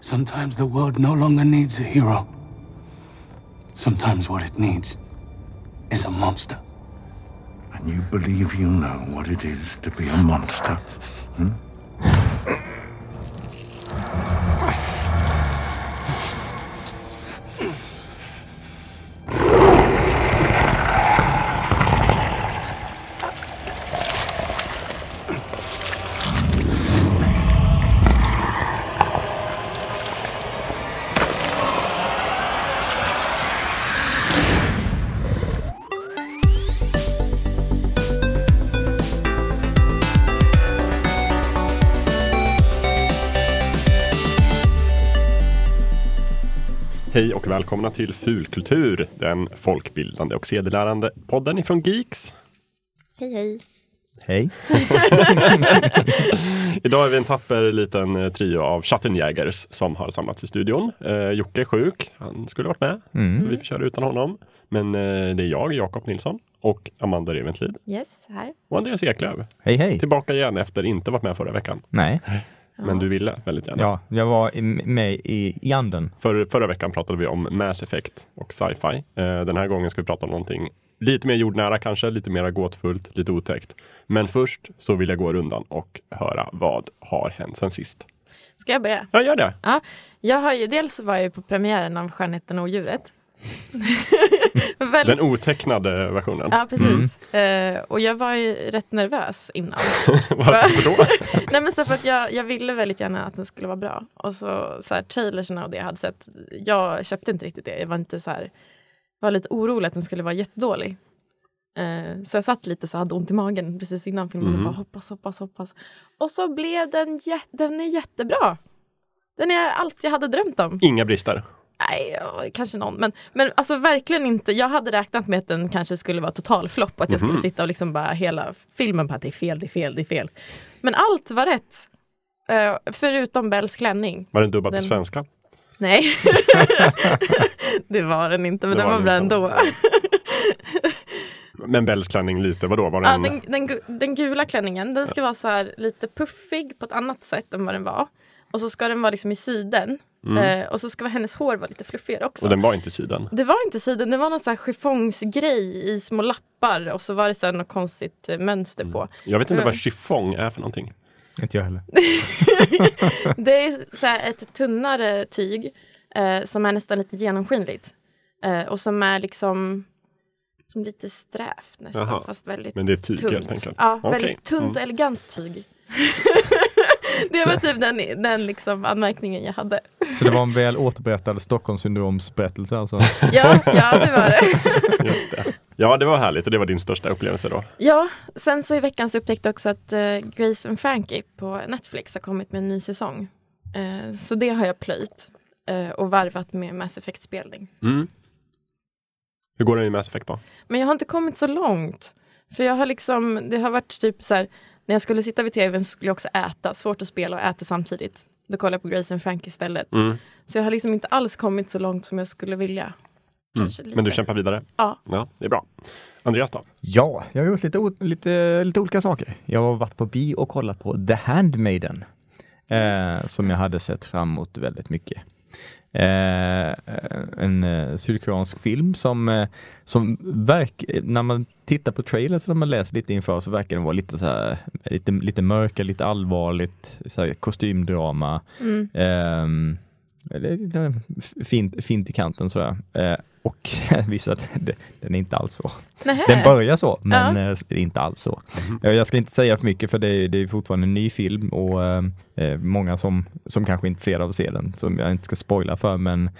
Sometimes the world no longer needs a hero. Sometimes what it needs is a monster. And you believe you know what it is to be a monster? Hmm? Välkomna till Fulkultur, den folkbildande och sedelärande podden ifrån Geeks. Hej hej. Hej. Idag är vi en tapper liten eh, trio av Schattenjägers som har samlats i studion. Eh, Jocke är sjuk, han skulle varit med, Mm. så vi får köra utan honom. Men eh, det är jag, Jakob Nilsson och Amanda Reventlid Yes, här. och Andreas Eklöf. Hej hej. Tillbaka igen efter inte varit med förra veckan. Nej, Men du ville väldigt gärna. ja, jag var i- med i, i anden. För, förra veckan pratade vi om Mass Effect och sci-fi. Eh, den här gången ska vi prata om någonting lite mer jordnära kanske, lite mer gåtfullt, lite otäckt. Men först så vill jag gå rundan och höra vad har hänt sen sist. Ska jag börja? Jag gör det. Ja, jag har ju, dels var jag ju på premiären av Skönheten och odjuret. Den otecknade versionen. ja, precis. Eh, och jag var ju rätt nervös innan. Varför då? Nej men så för att jag, jag ville väldigt gärna att den skulle vara bra. Och så, så här, trailersen och det jag hade sett, jag köpte inte riktigt det. Jag var inte så här, var lite orolig att den skulle vara jättedålig. Eh, så jag satt lite så hade ont i magen precis innan filmen Mhm. och bara hoppas, hoppas, hoppas. Och så blev den, jät- den är jättebra. Den är allt jag hade drömt om. Inga brister. Nej, ja, kanske någon. Men, men alltså verkligen inte. Jag hade räknat med att den kanske skulle vara totalflopp och att jag Mhm. skulle sitta och liksom bara hela filmen på att det är fel, det är fel, det är fel. Men allt var rätt. Eh, förutom Bells klänning. Var den dubbad på Den- svenska? Nej, det var den inte, men Det den var den bra ändå. Men Bells klänning lite, vadå? Var Ja, den... den, den, gu- den gula klänningen, den ska vara så här lite puffig på ett annat sätt än vad den var. Och så ska den vara liksom i siden. Eh, och så ska hennes hår vara lite fluffigare också. Mm. Och den var inte siden. Det var inte siden, det var någon sån här chiffongsgrej i små lappar och så var det så något konstigt eh, mönster på. Jag vet inte Mm. vad chiffong är för någonting. Inte jag heller. Det är så här ett tunnare tyg eh, som är nästan lite genomskinligt. Eh, och som är liksom som lite strävt nästan, Jaha. fast väldigt Men det är tyg tunt. helt enkelt. Ja, Okej. väldigt tunt Mm. och elegant tyg. det var typ den, den liksom anmärkningen jag hade. Så det var en väl återberättad Stockholmssyndromsberättelse alltså. Ja, ja det var det. Just det. Ja, det var härligt och det var din största upplevelse då. Ja, sen så i veckan så upptäckte jag också att eh, Grace and Frankie på Netflix har kommit med en ny säsong. Eh, så det har jag plöjt eh, och varvat med Mass Effect-spelning. Mm. Hur går det i Mass Effect då? Men jag har inte kommit så långt. För jag har liksom, det har varit typ så här, när jag skulle sitta vid tvn så skulle jag också äta. Svårt att spela och äta samtidigt. Då kollar jag på Grace and Frankie istället. Mm. Så jag har liksom inte alls kommit så långt som jag skulle vilja. Lite. Men du kämpar vidare? Ja. Ja, det är bra. Andreas då? Ja, jag har gjort lite, lite, lite olika saker. Jag har varit på bio och kollat på The Handmaiden. Eh, som jag hade sett fram emot väldigt mycket. Eh, en eh, sydkoreansk film som, eh, som verk, när man tittar på trailers och man läser lite inför så verkar den vara lite så här, lite, lite mörka, lite allvarligt, så här, kostymdrama. Mm. Är lite fint, fint i kanten sådär. Eh, och visst att det, den är inte alls så. Nähä. Den börjar så, men Ja. eh, inte alls så. Eh, Jag ska inte säga för mycket för det är, det är fortfarande en ny film och eh, många som, som kanske är intresserade av att se den, som jag inte ska spoila för, men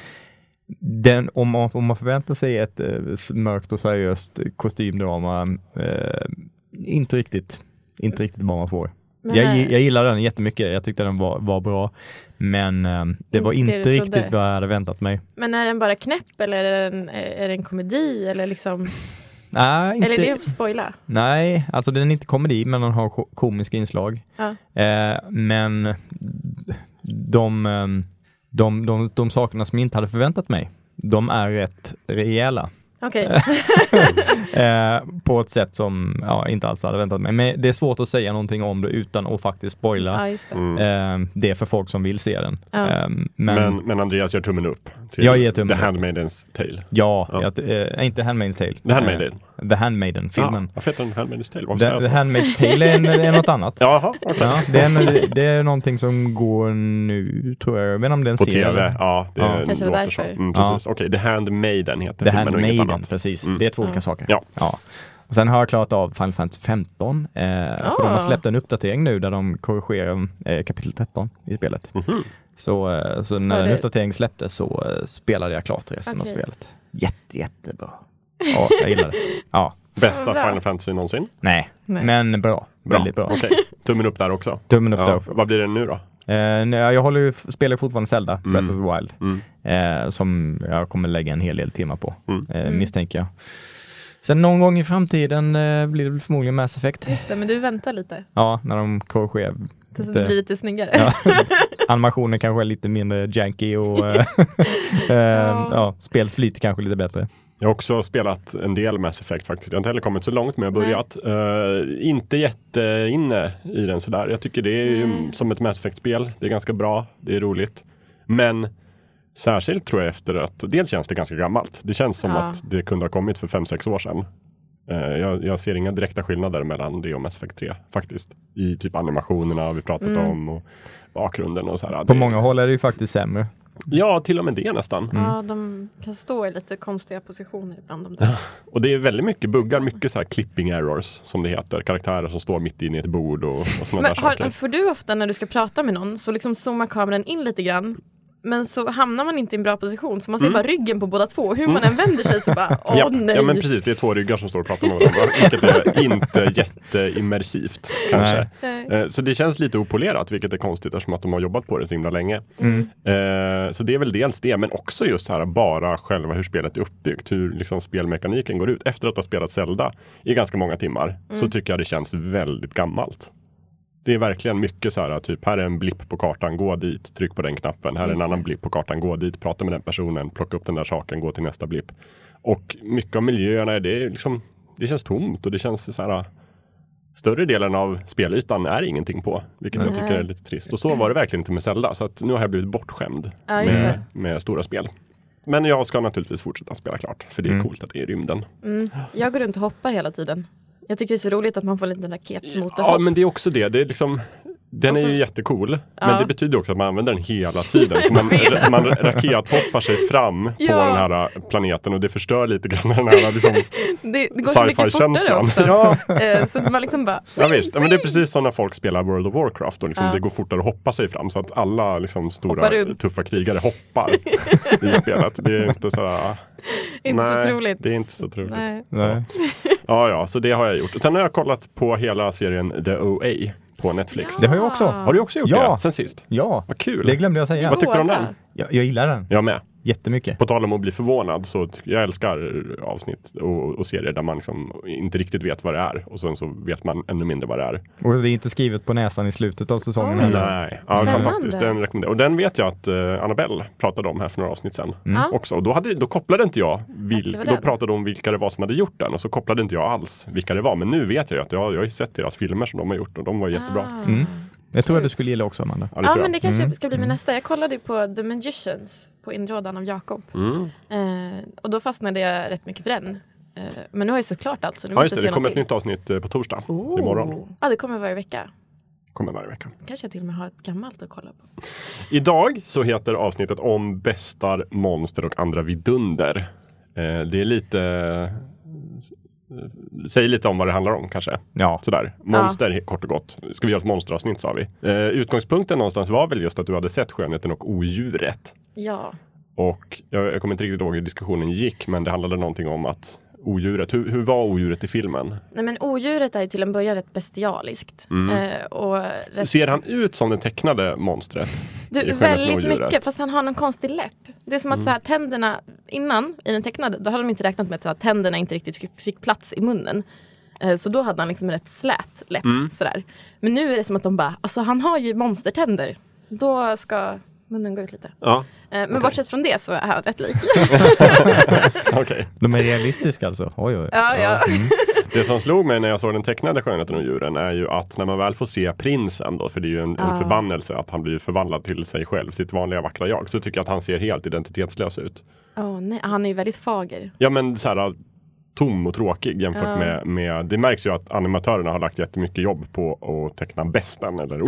den, om, man, om man förväntar sig ett eh, mörkt och seriöst kostymdrama, eh, inte riktigt, inte riktigt vad man får. Men, Jag, eh, jag gillar den jättemycket, jag tyckte den var, var bra, men eh, det var Inte det riktigt vad jag hade väntat mig. Men är den bara knäpp eller är det en, är det en komedi? Eller, liksom, Nej, inte, eller är det att spoila? Nej, alltså den är inte komedi, men den har ko- komiska inslag. Ja. Eh, men de, de, de, de sakerna som jag inte hade förväntat mig, de är rätt rejäla. Okej. eh, på ett sätt som jag inte alls hade väntat mig. Men det är svårt att säga någonting om det utan att faktiskt spoila. Ja, det. Mm. Eh, det är för folk som vill se den. Ja. Eh, men, Men, men Andreas gör tummen upp till Jag ger tummen The upp. Handmaid's Tale. ja, Ja. Jag, eh, inte Handmaid's Tale. The Handmaiden. The Handmaiden-filmen. Ja, varför heter den Handmaid's Tale? Varför The, The? Handmaid's Tale är, en, är något annat. Jaha, okej. Ja, det, är en, det är någonting som går nu, tror jag. Jag vet inte om det är en På serie. tv, ja. Det Ja. Kanske var låter därför. Mm, Ja. Okej, The Handmaiden heter The filmen och inget Handmaiden, annat. precis. Mm. Det är två olika saker. Ja. ja. Och sen har jag klarat av Final Fantasy 15. Eh, För de har Ah. släppt en uppdatering nu där de korrigerar eh, kapitel 13 i spelet. Mhm. Så, eh, så när Ja, en uppdatering släpptes så eh, spelade jag klart resten av Okej. spelet. Jätte, jättebra. Ja, jag gillar det. Ja, Bästa Bra. Final Fantasy någonsin? nej, Nej. men bra. Bra. Väldigt bra. Okej, tummen upp där också. Tummen upp Ja. där. Vad blir det nu då? Nej, jag håller ju, spelar fortfarande Zelda, Mm. Breath of the Wild. Mm. Eh, som jag kommer lägga en hel del timmar på, Mm. Mm. misstänker jag. Sen någon gång i framtiden blir det förmodligen Mass Effect. Just det, men du väntar lite. Ja, när de korrigerar. Tills det blir lite snyggare. Ja. Animationen kanske är lite mindre janky och eh, ja, spelet flyter kanske lite bättre. Jag har också spelat en del Mass Effect faktiskt. Jag har inte heller kommit så långt men jag har börjat. Eh, inte jätteinne i den sådär. Jag tycker det är ju Nej. som ett Mass Effect-spel. Det är ganska bra. Det är roligt. Men särskilt tror jag efter att dels känns det ganska gammalt. Det känns som Ja. att det kunde ha kommit för 5-6 år sedan. Eh, jag, jag ser inga direkta skillnader mellan det och Mass Effect 3 faktiskt. I typ animationerna vi pratat Mm. om och bakgrunden och sådär. På Det- många håll är det ju faktiskt sämre. Ja, till och med det nästan. Ja, de kan stå i lite konstiga positioner ibland. De där. Och det är väldigt mycket buggar, mycket så här clipping errors som det heter. Karaktärer som står mitt inne i ett bord och, och sådana där har, saker. får du ofta när du ska prata med någon så liksom zoomar kameran in lite grann men så hamnar man inte i en bra position så man ser Mm. bara ryggen på båda två. Hur man än vänder sig så bara, åh ja, nej. ja men precis, det är två ryggar som står och pratar med varandra. Vilket är inte jätteimmersivt kanske. Nej. Eh, Så det känns lite opolerat, vilket är konstigt eftersom att de har jobbat på det så himla länge. Mm. Eh, Så det är väl dels det, men också just här bara själva hur spelet är uppbyggt, hur liksom spelmekaniken går ut. Efter att ha spelat Zelda i ganska många timmar så tycker jag det känns väldigt gammalt. Det är verkligen mycket så här, typ här är en blipp på kartan, gå dit, tryck på den knappen. Här är Just en annan det. blipp på kartan, gå dit, prata med den personen, plocka upp den där saken, gå till nästa blipp. Och mycket av miljöerna, det är liksom, det känns tomt och det känns så här Större delen av spelytan är ingenting på, vilket jag Nej. tycker är lite trist. Och så var det verkligen inte med Zelda, så att nu har jag blivit bortskämd Ja, med, med stora spel. Men jag ska naturligtvis fortsätta spela klart, för det är Mm. coolt att det är i rymden. Mm. Jag går runt och hoppar hela tiden. Jag tycker det är så roligt att man får en liten raketmotorhopp. Ja, men det är också det. det är liksom, den Alltså- är ju jättecool, men Ja. det betyder också att man använder den hela tiden. Så man, man rakethoppar sig fram på Ja. den här planeten och det förstör lite grann den här liksom, det, det går så mycket fortare sci-fi-känslan. också. Ja, Eh, Så man liksom bara, ja, visst. Ja, men det är precis som när folk spelar World of Warcraft och liksom Ja. det går fortare att hoppa sig fram så att alla liksom, stora tuffa krigare hoppar i spelet. Det är inte så här, inte nej, så troligt. Det är inte så troligt. Nej. Nej. Ja, ja, så det har jag gjort. Och sen har jag kollat på hela serien The OA på Netflix. Det har jag också. Har du också gjort Ja. det sen sist? Ja, Vad kul! det glömde jag säga. Vad tyckte du om den? Jag, jag gillar den Jag med. Jättemycket. På tal om att bli förvånad så jag älskar avsnitt och, och serier där man liksom inte riktigt vet vad det är och sen så vet man ännu mindre vad det är. Och det är inte skrivet på näsan i slutet av säsongen heller. Nej, ja, Spännande. fantastiskt. Den rekommenderar Och den vet jag att uh, Annabelle pratade om här för några avsnitt sedan. Ja. Också. Och då, hade, då kopplade inte jag, vil, då pratade de om vilka det var som hade gjort den och så kopplade inte jag alls vilka det var. Men nu vet jag ju att jag, jag har ju sett deras filmer som de har gjort och de var jättebra. Ah. Mm. Jag tror att du skulle gilla också Amanda. Ja, det Ja, men det kanske Mm. ska bli min nästa. Jag kollade ju på The Magicians på inrådan av Jakob. Mm. Eh, och då fastnade jag rätt mycket för den. Eh, men nu har jag såklart allt så nu Ja, måste just det. se Det kommer ett nytt avsnitt eh, på torsdag. Så imorgon. Ja, det kommer varje vecka. Kommer varje vecka. Kanske jag till och med har ett gammalt att kolla på. Idag så heter avsnittet om bestar, monster och andra vidunder. Eh, det är lite Säg lite om vad det handlar om kanske. Ja, Sådär. Monster kort och gott. Ska vi göra ett monsteravsnitt sa vi. Eh, utgångspunkten någonstans var väl just att du hade sett Skönheten och odjuret. Ja, Och jag, jag kommer inte riktigt ihåg hur diskussionen gick men det handlade någonting om att odjuret, hur, hur var odjuret i filmen? Nej, men odjuret är ju till en början rätt bestialiskt. Mm. Eh, och rätt, Ser han ut som det tecknade monstret? du, väldigt mycket, fast han har någon konstig läpp. Det är som att så här, tänderna innan, i den tecknade, då hade de inte räknat med att så här, tänderna inte riktigt fick, fick plats i munnen. Eh, så då hade han liksom en rätt slät läpp. Mm. Sådär. Men nu är det som att de bara, alltså han har ju monstertänder. Då ska munnen går ut lite. Ja, Eh, men bortsett från det så är han rätt lik. okej. De är realistiska alltså? Oj, oj. ja, ja. Det som slog mig när jag såg den tecknade Skönheten och djuren är ju att när man väl får se prinsen då, för det är ju en, en Ja. förbannelse att han blir förvandlad till sig själv, sitt vanliga vackra jag, så tycker jag att han ser helt identitetslös ut. Åh, nej. Han är ju väldigt fager. Ja men så här tom och tråkig jämfört Ja. med, med, det märks ju att animatörerna har lagt jättemycket jobb på att teckna besten eller Ja.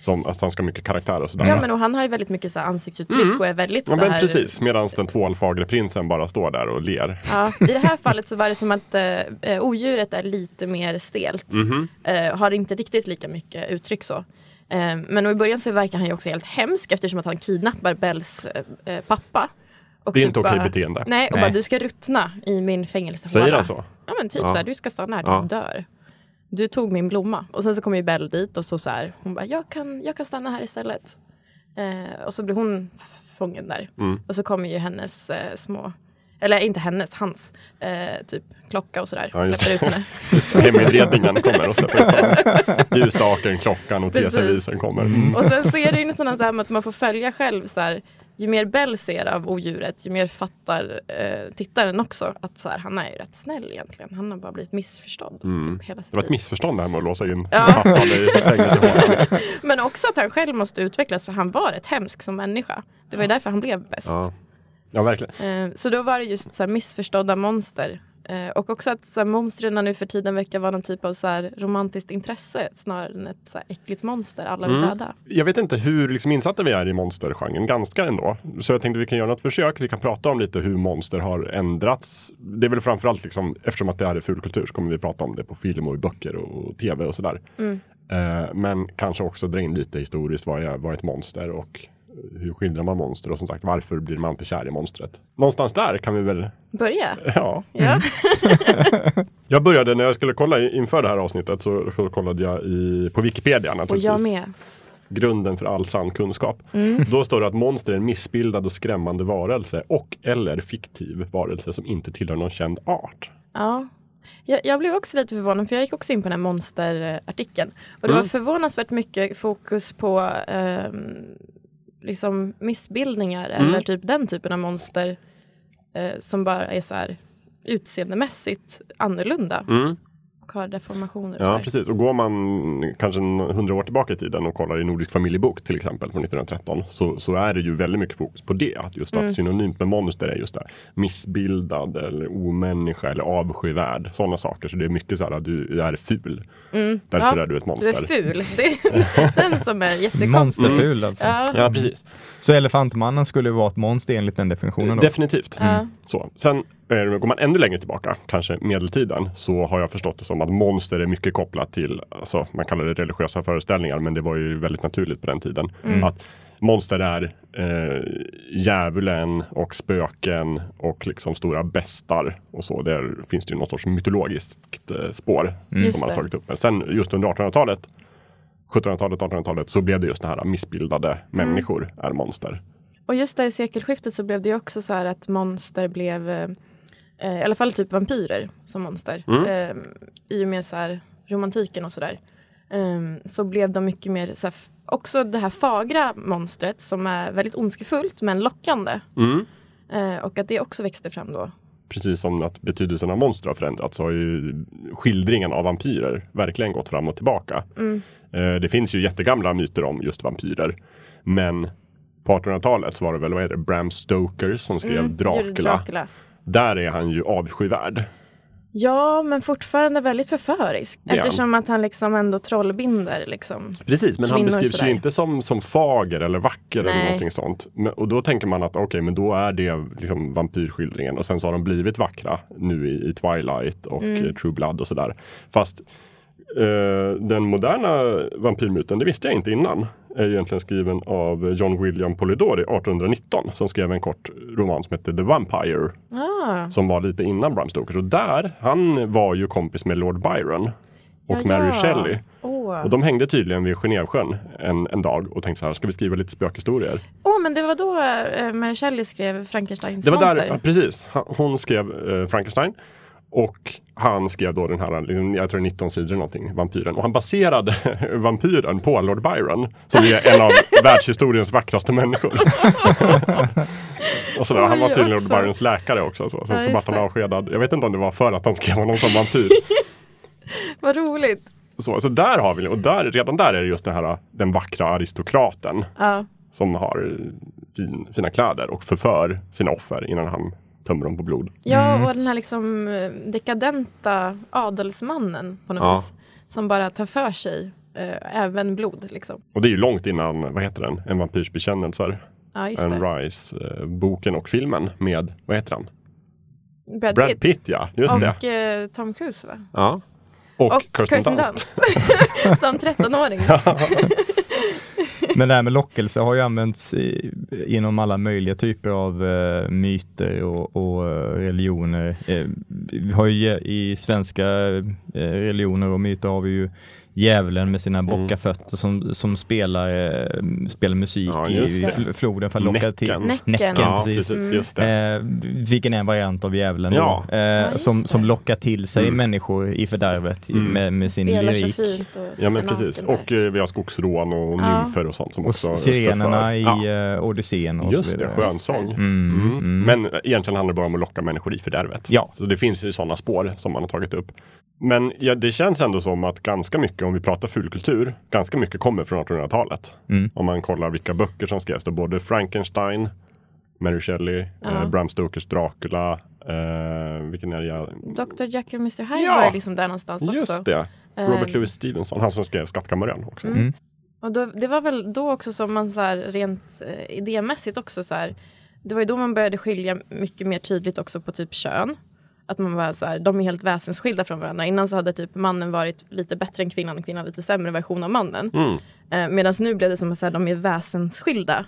Som att han ska ha mycket karaktär och sådär. Ja, men och han har ju väldigt mycket så här ansiktsuttryck och är väldigt Ja, så men här... precis, medan den tvålfagre prinsen bara står där och ler. Ja, I det här fallet så var det som att eh, eh, odjuret är lite mer stelt. Mhm. Eh, har inte riktigt lika mycket uttryck så. Eh, men i början så verkar han ju också helt hemsk eftersom att han kidnappar Bells eh, eh, pappa. Och Det är typ inte okej bara- beteende. Nej, och Nej. bara du ska ruttna i min fängelsehåla. Säger han så? Ja men typ Ja. så här, du ska stanna här tills Ja. du dör. Du tog min blomma. Och sen så kommer ju Bell dit och så, så här, hon bara, jag kan, jag kan stanna här istället. Eh, och så blir hon fången där. Mm. Och så kommer ju hennes eh, små, eller inte hennes, hans, eh, typ klocka och sådär. Ja, Släpper ut henne. Heminredningen kommer och släpper ut honom. Ljusstaken, klockan och teservisen kommer. Mm. Och sen så är det ju sådana så här att man får följa själv så här, ju mer Bell ser av odjuret, ju mer fattar eh, tittaren också att så här, han är ju rätt snäll egentligen. Han har bara blivit missförstådd Mm. typ, hela Det var ett missförstånd det här med att låsa in Ja. i. Men också att han själv måste utvecklas för han var rätt hemsk som människa. Det var ju därför han blev bäst. Ja. ja, verkligen. Eh, så då var det just så här missförstådda monster. Eh, och också att så här, monstren nu för tiden verkar vara någon typ av så här, romantiskt intresse snarare än ett så här, äckligt monster alla vill Mm. döda. Jag vet inte hur liksom insatta vi är i monstergenren, ganska ändå. Så jag tänkte vi kan göra något försök. Vi kan prata om lite hur monster har ändrats. Det är väl framförallt liksom, eftersom att det här är fulkultur så kommer vi prata om det på film och i böcker och tv och sådär. Mm. Eh, men kanske också dra in lite historiskt, vad är, vad är ett monster och hur skildrar man monster och som sagt varför blir man inte kär i monstret? Någonstans där kan vi väl, Börja. ja. Ja. Jag började när jag skulle kolla inför det här avsnittet så, så kollade jag i, på Wikipedia Och naturligtvis. jag med. grunden för all sann kunskap. Mm. Då står det att monster är en missbildad och skrämmande varelse och eller fiktiv varelse som inte tillhör någon känd art. Ja. Jag, jag blev också lite förvånad för jag gick också in på den här monsterartikeln. Och det Mm. var förvånansvärt mycket fokus på ehm, liksom missbildningar Mm. eller typ den typen av monster eh, som bara är så här utseendemässigt annorlunda och har deformationer. Och Ja, precis. Och går man kanske hundra år tillbaka i tiden och kollar i Nordisk familjebok till exempel från 1913 så, så är det ju väldigt mycket fokus på det. Att just Mm. att synonymt med monster är just det. Missbildad eller omänniska eller avskyvärd. Sådana saker. Så det är mycket så här att du är ful. Därför Ja, är du ett Du monster. är ful. Det är den som är jättekonstig. Monsterful alltså. Ja. Ja, precis. Så Elefantmannen skulle vara ett monster enligt den definitionen då? Definitivt. Så. Sen går man ännu längre tillbaka, kanske medeltiden, så har jag förstått det som att monster är mycket kopplat till, alltså, man kallar det religiösa föreställningar, men det var ju väldigt naturligt på den tiden. Att monster är eh, djävulen och spöken och liksom stora bestar och så. Där finns det ju något sorts mytologiskt eh, spår Just som man har tagit upp. Men sen just under 1800-talet 1700-talet, 1800-talet så blev det just det här missbildade människor är monster. Och just där i sekelskiftet så blev det ju också så här att monster blev, eh, i alla fall typ vampyrer som monster. Eh, I och med så här romantiken och sådär. Eh, så blev de mycket mer, så här, också det här fagra monstret som är väldigt ondskefullt men lockande. Mm. Eh, och att det också växte fram då. precis som att betydelsen av monster har förändrats så har ju skildringen av vampyrer verkligen gått fram och tillbaka. Eh, Det finns ju jättegamla myter om just vampyrer. Men på 1800-talet så var det väl vad heter det, Bram Stoker som skrev Mm, Dracula. Dracula. Där är han ju avskyvärd. Ja, men fortfarande väldigt förförisk. Han. Eftersom att han liksom ändå trollbinder liksom. Precis, men han beskrivs ju inte som, som fager eller vacker eller Nej. någonting sånt. Men, och då tänker man att okej, men då är det liksom vampyrskildringen och sen så har de blivit vackra nu i, i Twilight och Mm. eh, True Blood och sådär. Fast eh, den moderna vampyrmyten, det visste jag inte innan, är egentligen skriven av John William Polidori 1819 som skrev en kort roman som hette The Vampire Ah, som var lite innan Bram Stoker. Så där, han var ju kompis med Lord Byron och ja, Mary ja. Shelley. Åh, Och de hängde tydligen vid Genèvesjön en, en dag och tänkte så här, ska vi skriva lite spökhistorier? Åh, men det var då eh, Mary Shelley skrev Frankensteins Det var monster. där, precis. Hon skrev eh, Frankenstein. Och han skrev då den här, liksom, jag tror 19 sidor någonting, Vampyren. Och han baserade Vampyren på Lord Byron. Som är en av världshistoriens vackraste människor. och sådär. Han var Oj, tydligen Lord. Byrons läkare också. Så, så, Ja, så vart han avskedad. Jag vet inte om det var för att han skrev honom som vampyr. Vad roligt. Så, så där har vi, och där, redan där är det just det här, den vackra aristokraten. Ja, Som har fin, fina kläder och förför sina offer innan han tömmer dem på blod. ja och den här liksom eh, dekadenta adelsmannen på något Ja. vis. Som bara tar för sig eh, även blod liksom. Och det är ju långt innan, vad heter den, En vampyrs bekännelser. Ja, just Anne det. Rice, eh, boken och filmen med, vad heter han? Brad, Brad Pitt. Pitt ja, just det. Och eh, Tom Cruise va? Ja. Och, Och Kirsten, Kirsten Dunst. Dunst. Som 13-åring. Men det här med lockelse har ju använts i, inom alla möjliga typer av eh, myter och, och eh, religioner. Eh, vi har ju i svenska eh, religioner och myter har vi ju djävulen med sina bockafötter som, som spelar, eh, spelar musik Ja, i, det. fl- floden för att locka till. Näcken. Näcken. Ja, precis. precis. Mm. Det. Eh, vilken är en variant av djävulen Ja. då, eh, Ja, som, det. som lockar till sig Mm. människor i fördärvet Mm. med, med sin Spelar så lyrik. fint. Och Ja men precis. Och eh, vi har skogsrån och Ja. nymfer och sånt som Och också sirenerna i Ja, eh, Odysseen och Just så det, vidare. skönsång. Mm, Mm. mm. Men egentligen handlar det bara om att locka människor i fördärvet. Ja. Så det finns ju sådana spår som man har tagit upp. Men ja, det känns ändå som att ganska mycket, om vi pratar fulkultur, ganska mycket kommer från 1800-talet. Mm. Om man kollar vilka böcker som skrevs, då både Frankenstein, Mary Shelley, Ja. eh, Bram Stokers Dracula, eh, vilken är det? jag- Dr Jekyll och Mr Hyde Ja. var liksom där någonstans också. Just det, Eh, Robert Louis Stevenson, han som skrev Skattkammaren också. Mm. Mm. Och då, det var väl då också som man så här, rent eh, idémässigt också så här, det var ju då man började skilja mycket mer tydligt också på typ kön. Att man var så här, de är helt väsensskilda från varandra. Innan så hade typ mannen varit lite bättre än kvinnan och kvinnan lite sämre version av mannen. Mm. Eh, Medan nu blev det som att så här, de är väsensskilda.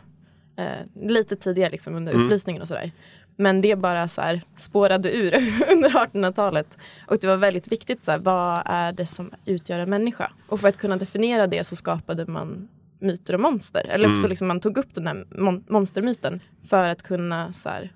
Eh, lite tidigare liksom under Mm. upplysningen och sådär. Men det bara så här spårade ur under 1800-talet. Och det var väldigt viktigt, så här, vad är det som utgör en människa? Och för att kunna definiera det så skapade man myter och monster. Eller också Mm. liksom man tog upp den här mon- monstermyten för att kunna så här,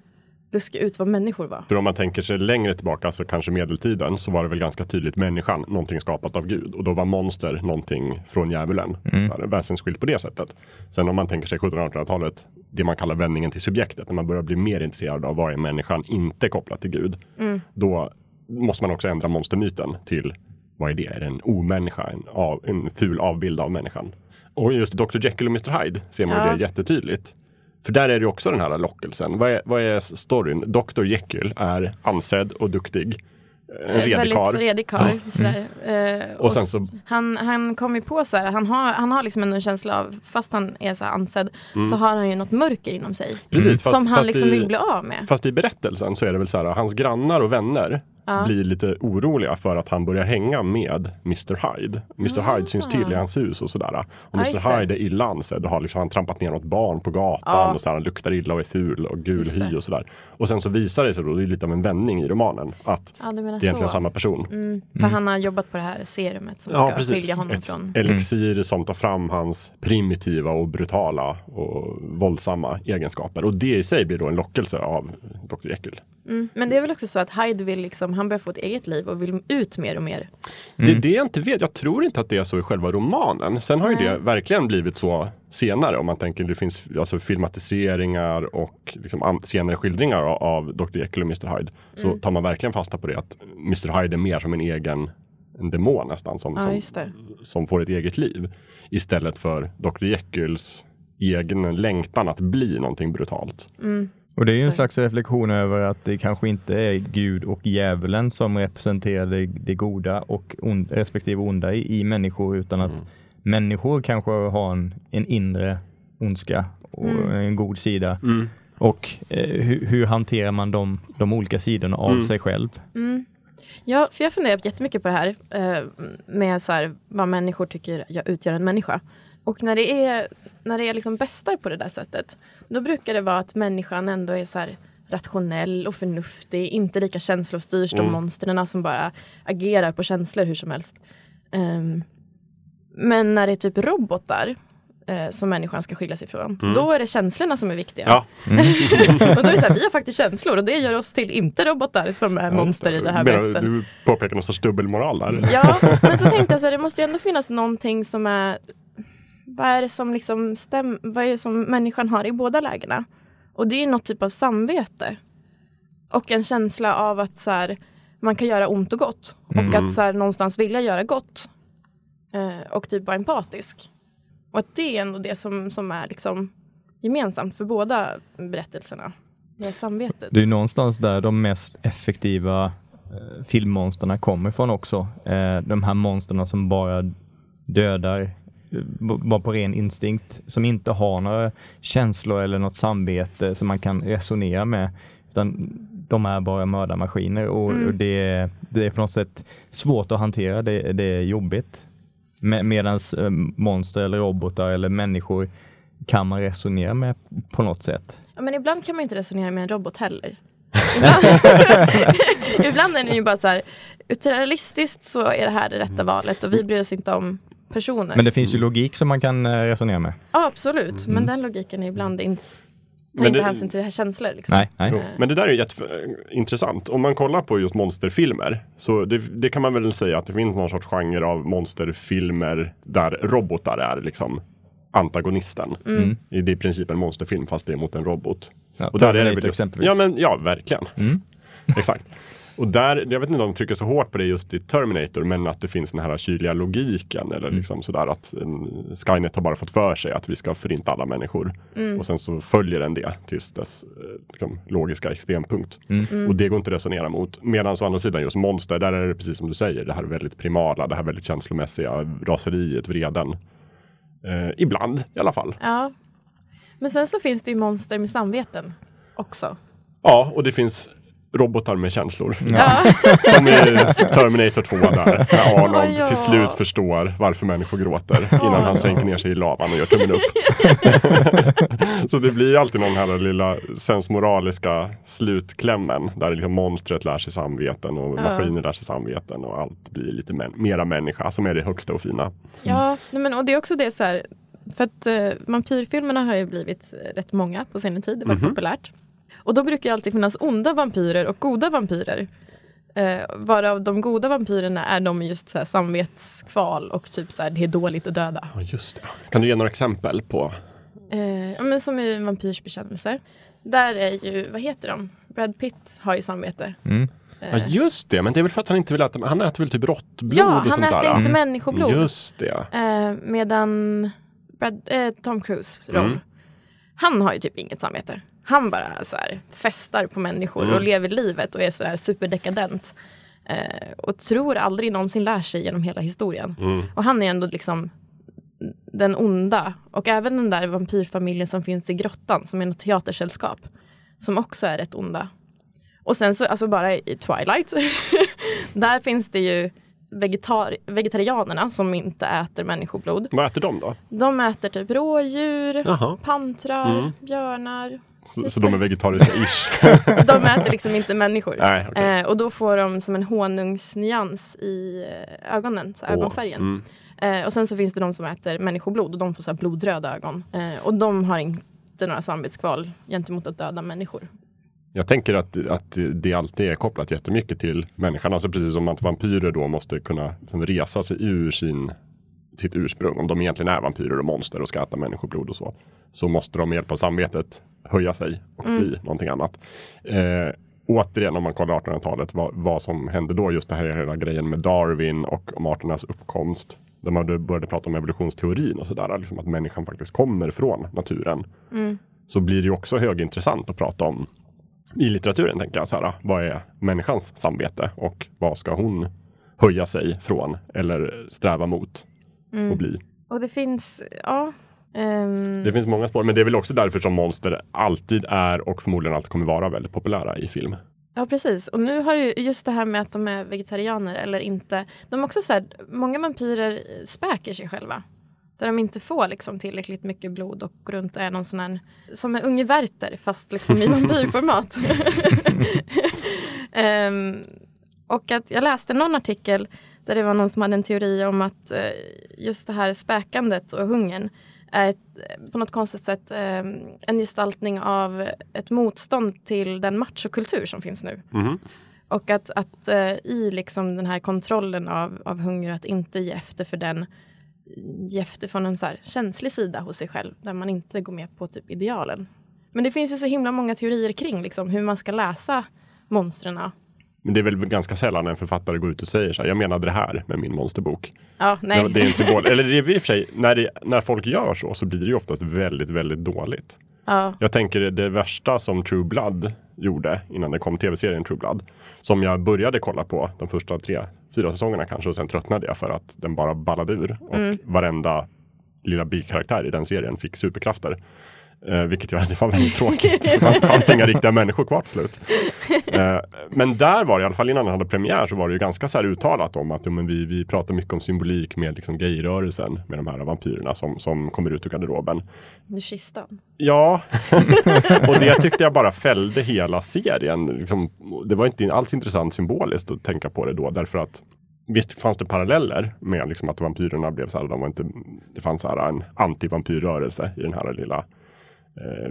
luska ut vad människor var. För om man tänker sig längre tillbaka, så kanske medeltiden, så var det väl ganska tydligt människan, någonting skapat av Gud. Och då var monster någonting från djävulen. Mm. Så här, väsensskilt på det sättet. Sen om man tänker sig 1700-1800-talet, det man kallar vändningen till subjektet, när man börjar bli mer intresserad av vad är människan inte kopplat till Gud. Mm. Då måste man också ändra monstermyten till vad är det? Är det en omänniska? En, av, en ful avbild av människan? Och just Dr Jekyll och Mr Hyde ser man ju Ja. det jättetydligt. För där är det också den här lockelsen. Vad är, vad är storyn? Dr Jekyll är ansedd och duktig. En Eh, redig Väldigt karl. redig karl. Sådär. Eh, Och sen s- så- han, han kom ju på så här, han har, han har liksom en känsla av, fast han är så ansedd, Mm. så har han ju något mörker inom sig. Precis, fast, som han liksom i, vill bli av med. Fast i berättelsen så är det väl så här, hans grannar och vänner Ja. blir lite oroliga för att han börjar hänga med Mr Hyde. Mr Hyde syns till i hans hus och sådär. Och Ja, Mr det. Hyde är illa ansedd och har liksom, han trampat ner något barn på gatan Ja. och så här, han luktar illa och är ful och gul Just hy och sådär. Och sen så visar det sig då, det är lite av en vändning i romanen, att Ja, du menar det är egentligen så. samma person. Mm, för han har jobbat på det här serumet som ska skilja honom Ett från... elixir som tar fram hans primitiva och brutala och våldsamma egenskaper. Och det i sig blir då en lockelse av Dr. Jekyll. Mm. Men det är väl också så att Hyde vill liksom, han börjar få ett eget liv och vill ut mer och mer. Det är det jag inte vet. Jag tror inte att det är så i själva romanen. Sen har ju Nej. det verkligen blivit så senare. Om man tänker det finns alltså filmatiseringar och liksom senare skildringar av, av Dr. Jekyll och Mr. Hyde. Så Mm. tar man verkligen fasta på det att Mr. Hyde är mer som en egen en demon nästan. Som, Ja, som, som får ett eget liv. Istället för Dr. Jekylls egen längtan att bli någonting brutalt. Mm. Och det är ju en slags reflektion över att det kanske inte är Gud och djävulen som representerar det, det goda och on, respektive onda i, i människor utan att människor kanske har en, en inre ondska och Mm. en god sida. Och eh, hur, hur hanterar man de, de olika sidorna av Mm. sig själv? Mm. Ja, för jag funderar jättemycket på det här eh, med så här, vad människor tycker jag utgör en människa. Och när det är, när det är liksom bästar på det där sättet, då brukar det vara att människan ändå är så här rationell och förnuftig, inte lika känslostyrd som Mm. monstren som bara agerar på känslor hur som helst. Ehm, men när det är typ robotar, eh, som människan ska skilja sig ifrån. Då är det känslorna som är viktiga. Ja, och då är det så här, vi har faktiskt känslor och det gör oss till inte robotar som är monster i det här berättelsen. Du påpekar någon sorts dubbelmoral där. Ja, men så tänkte jag så här, det måste ju ändå finnas någonting som är vad är det som liksom stäm, vad är det som människan har i båda lägena? Och det är ju något typ av samvete. Och en känsla av att så här, man kan göra ont och gott. Och att så här, någonstans vilja göra gott. Eh, och typ vara empatisk. Och att det är ändå det som, som är liksom gemensamt för båda berättelserna. Det är samvetet. Det är någonstans där de mest effektiva eh, filmmonsterna kommer ifrån också. Eh, de här monsterna som bara dödar bara på ren instinkt, som inte har några känslor eller något samvete som man kan resonera med. Utan de är bara mördarmaskiner och, och det, är- det är på något sätt svårt att hantera. Det, det är jobbigt. Med, medans eh, monster eller robotar eller människor kan man resonera med på något sätt. Ja, men ibland kan man inte resonera med en robot heller. Ibland, ibland är det ju bara så här, realistiskt så är det här det rätta valet och vi bryr oss inte om personer. Men det finns ju logik som man kan eh, resonera med. Ja, absolut. Men den logiken är ibland in, tar Men inte det- hänsyn till känslor. Liksom. Nej, nej. Jo, men det där är jätteintressant. Om man kollar på just monsterfilmer så det, det kan man väl säga att det finns någon sorts genre av monsterfilmer där robotar är liksom antagonisten. Mm. Det är i princip en monsterfilm fast det är mot en robot. Ja, Och där är det väl just, exempelvis. ja, men, ja, verkligen. Mm. Exakt. Och där, jag vet inte om de trycker så hårt på det just i Terminator, men att det finns den här kyliga logiken eller Mm. liksom sådär att en, Skynet har bara fått för sig att vi ska förinta alla människor. Och sen så följer den det tills dess eh, liksom, logiska extrempunkt. Mm. Och det går inte att resonera mot. Medan å andra sidan just monster, där är det precis som du säger, det här väldigt primala, det här väldigt känslomässiga, raseriet, vreden. Eh, ibland i alla fall. Ja. Men sen så finns det ju monster med samveten också. Ja, och det finns robotar med känslor. Ja. Som i Terminator 2 där. När Arnold Ja. till slut förstår varför människor gråter innan han sänker ner sig i lavan och gör tummen upp. så det blir alltid någon här lilla sensmoraliska slutklämmen där liksom monstret lär sig samveten och Ja. maskiner lär sig samveten och allt blir lite män- mera människa som är det högsta och fina. Ja, men, och det är också det så här, för att eh, vampyrfilmerna har ju blivit eh, rätt många på senare tid, det var Mhm. populärt. Och då brukar det alltid finnas onda vampyrer och goda vampyrer. Eh, varav de goda vampyrerna är de just så här, samvetskval och typ så här, det är dåligt att döda. Ja, just det. Kan du ge några exempel på? Eh, ja, men som i vampyrs bekännelse. Där är ju, vad heter de? Brad Pitt har ju samvete. Mm. Ja, just det, men det är väl för att han inte vill äta, han äter väl typ råttblod ja, och han sånt äter där. inte människoblod. Just det. Eh, medan Brad, eh, Tom Cruise roll, Mm. han har ju typ inget samvete. Han bara så här, festar på människor Mm. och lever livet och är så här superdekadent. Eh, och tror aldrig någonsin lär sig genom hela historien. Mm. Och han är ändå liksom den onda. Och även den där vampyrfamiljen som finns i grottan som är något teatersällskap. Som också är rätt onda. Och sen så, alltså bara i Twilight. där finns det ju vegetar vegetarianerna som inte äter människoblod. Vad äter de då? De äter typ rådjur, Jaha. pantrar, Mm. björnar. Så, så de är vegetariska-ish? De äter liksom inte människor. Nej, okej. Eh, och då får de som en honungsnyans i eh, ögonen, så ögonfärgen. Mm. Eh, och sen så finns det de som äter människoblod och de får så blodröda ögon. Eh, och de har inte några samvetskval gentemot att döda människor. Jag tänker att, att det alltid är kopplat jättemycket till människan. Alltså precis som att vampyrer då måste kunna liksom resa sig ur sin, sitt ursprung. Om de egentligen är vampyrer och monster och ska äta människoblod och så. Så måste de med hjälp av samvetet höja sig och bli någonting annat. Eh, återigen om man kollar 1800-talet, vad, vad som hände då, just det här hela grejen med Darwin och om arternas uppkomst. Där man började prata om evolutionsteorin och sådär, liksom att människan faktiskt kommer från naturen. Så blir det ju också högintressant att prata om i litteraturen tänker jag så här, vad är människans samvete och vad ska hon höja sig från eller sträva mot och bli? Och det finns, ja. ehm, Det finns många spår, men det är väl också därför som monster alltid är och förmodligen alltid kommer vara väldigt populära i film. Ja, precis. Och nu har ju just det här med att de är vegetarianer eller inte. De är också så här, många vampyrer späker sig själva. Där de inte får liksom tillräckligt mycket blod och går runt och är någon sån här, som en unge Werther fast liksom i vampyrformat. Ehm, och att jag läste någon artikel där det var någon som hade en teori om att eh, just det här späkandet och hungern är ett, på något konstigt sätt eh, en gestaltning av ett motstånd till den machokultur som finns nu. Mhm. Och att, att eh, i liksom den här kontrollen av, av hunger, att inte ge efter för den, ge efter från en så känslig sida hos sig själv, där man inte går med på typ idealen. Men det finns ju så himla många teorier kring liksom, hur man ska läsa monstren. Men det är väl ganska sällan en författare går ut och säger så här, jag menade det här med min monsterbok. Ja, nej. Det, är en symbol. Eller det är i och för sig, när, det, när folk gör så, så blir det ju oftast väldigt, väldigt dåligt. Ja, Jag tänker det värsta som True Blood gjorde innan det kom tv-serien True Blood. Som jag började kolla på de första tre, fyra säsongerna kanske och sen tröttnade jag för att den bara ballade ur. Och varenda lilla bikaraktär i den serien fick superkrafter. Eh, vilket jag det var väldigt tråkigt. Det fanns inga riktiga människor kvar till slut. Eh, men där var det i alla fall innan den hade premiär så var det ju ganska så här uttalat om att men vi, vi pratar mycket om symbolik med liksom gayrörelsen med de här vampyrerna som, som kommer ut ur garderoben. nu kistan. Ja, och det tyckte jag bara fällde hela serien. Liksom, det var inte alls intressant symboliskt att tänka på det då därför att Visst fanns det paralleller med liksom att vampyrerna blev så här, de var inte, det fanns så här en antivampyrrörelse i den här lilla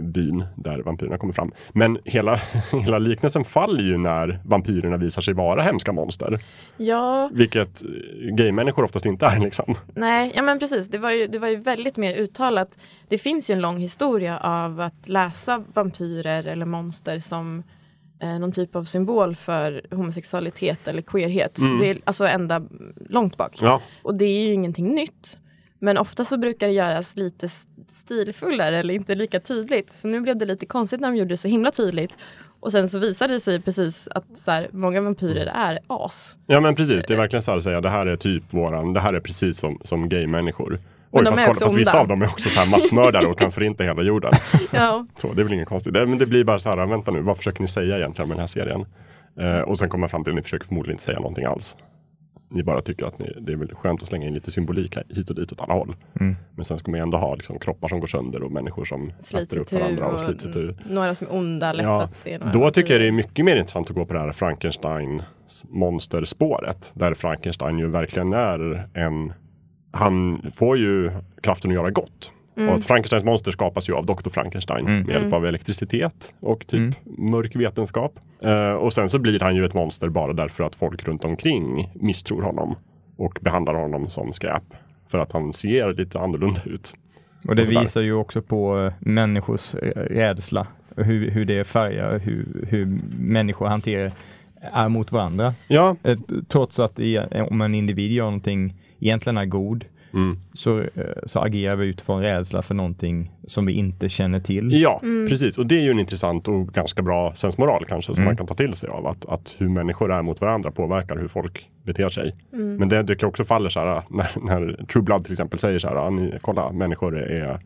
byn där vampyrerna kommer fram. Men hela, hela liknelsen faller ju när vampyrerna visar sig vara hemska monster. Ja, Vilket eh, gaymänniskor oftast inte är liksom. nej, ja men precis. Det var, ju, det var ju väldigt mer uttalat. Det finns ju en lång historia av att läsa vampyrer eller monster som eh, någon typ av symbol för homosexualitet eller queerhet. Det är alltså ända långt bak. Ja, Och det är ju ingenting nytt. Men ofta så brukar det göras lite stilfullare eller inte lika tydligt. Så nu blev det lite konstigt när de gjorde det så himla tydligt. Och sen så visade det sig precis att så här, många vampyrer är as. Ja men precis, det är verkligen så här att säga det här är typ våran, det här är precis som, som gay-människor. Oj, de fast, är kolla, fast vissa av dem är också så här massmördare och kan förinta hela jorden. Ja, Så, det är väl inget konstigt. Det, men det blir bara så här, vänta nu, vad försöker ni säga egentligen med den här serien? Eh, och sen kommer man fram till att ni försöker förmodligen inte säga någonting alls. Ni bara tycker att ni, det är väl skönt att slänga in lite symbolik här, hit och dit åt alla håll. Mm. Men sen ska man ju ändå ha liksom, kroppar som går sönder och människor som slits äter upp varandra och och slits itu. några som är onda. Lätt Ja, att det är några Då tycker jag det är mycket mer intressant att gå på det här Frankenstein monsterspåret. Där Frankenstein ju verkligen är en... Han får ju kraften att göra gott. Och att Frankensteins monster skapas ju av Dr. Frankenstein Mm. med hjälp av elektricitet och typ Mm. mörk vetenskap. Eh, och sen så blir han ju ett monster bara därför att folk runt omkring misstror honom och behandlar honom som skräp. För att han ser lite annorlunda ut. Och det Och visar ju också på eh, människors rädsla. Hur, hur det färgar hur, hur människor hanterar är mot varandra. Ja, Eh, Trots att om en individ gör någonting egentligen är god mm. så, eh, så agerar vi utifrån rädsla för någonting som vi inte känner till. Ja, precis. Och det är ju en intressant och ganska bra sensmoral kanske som Mm. man kan ta till sig av. Att, att hur människor är mot varandra påverkar hur folk beter sig. Men det tycker jag också faller så här när, när True Blood till exempel säger så här. "Ah, kolla, människor är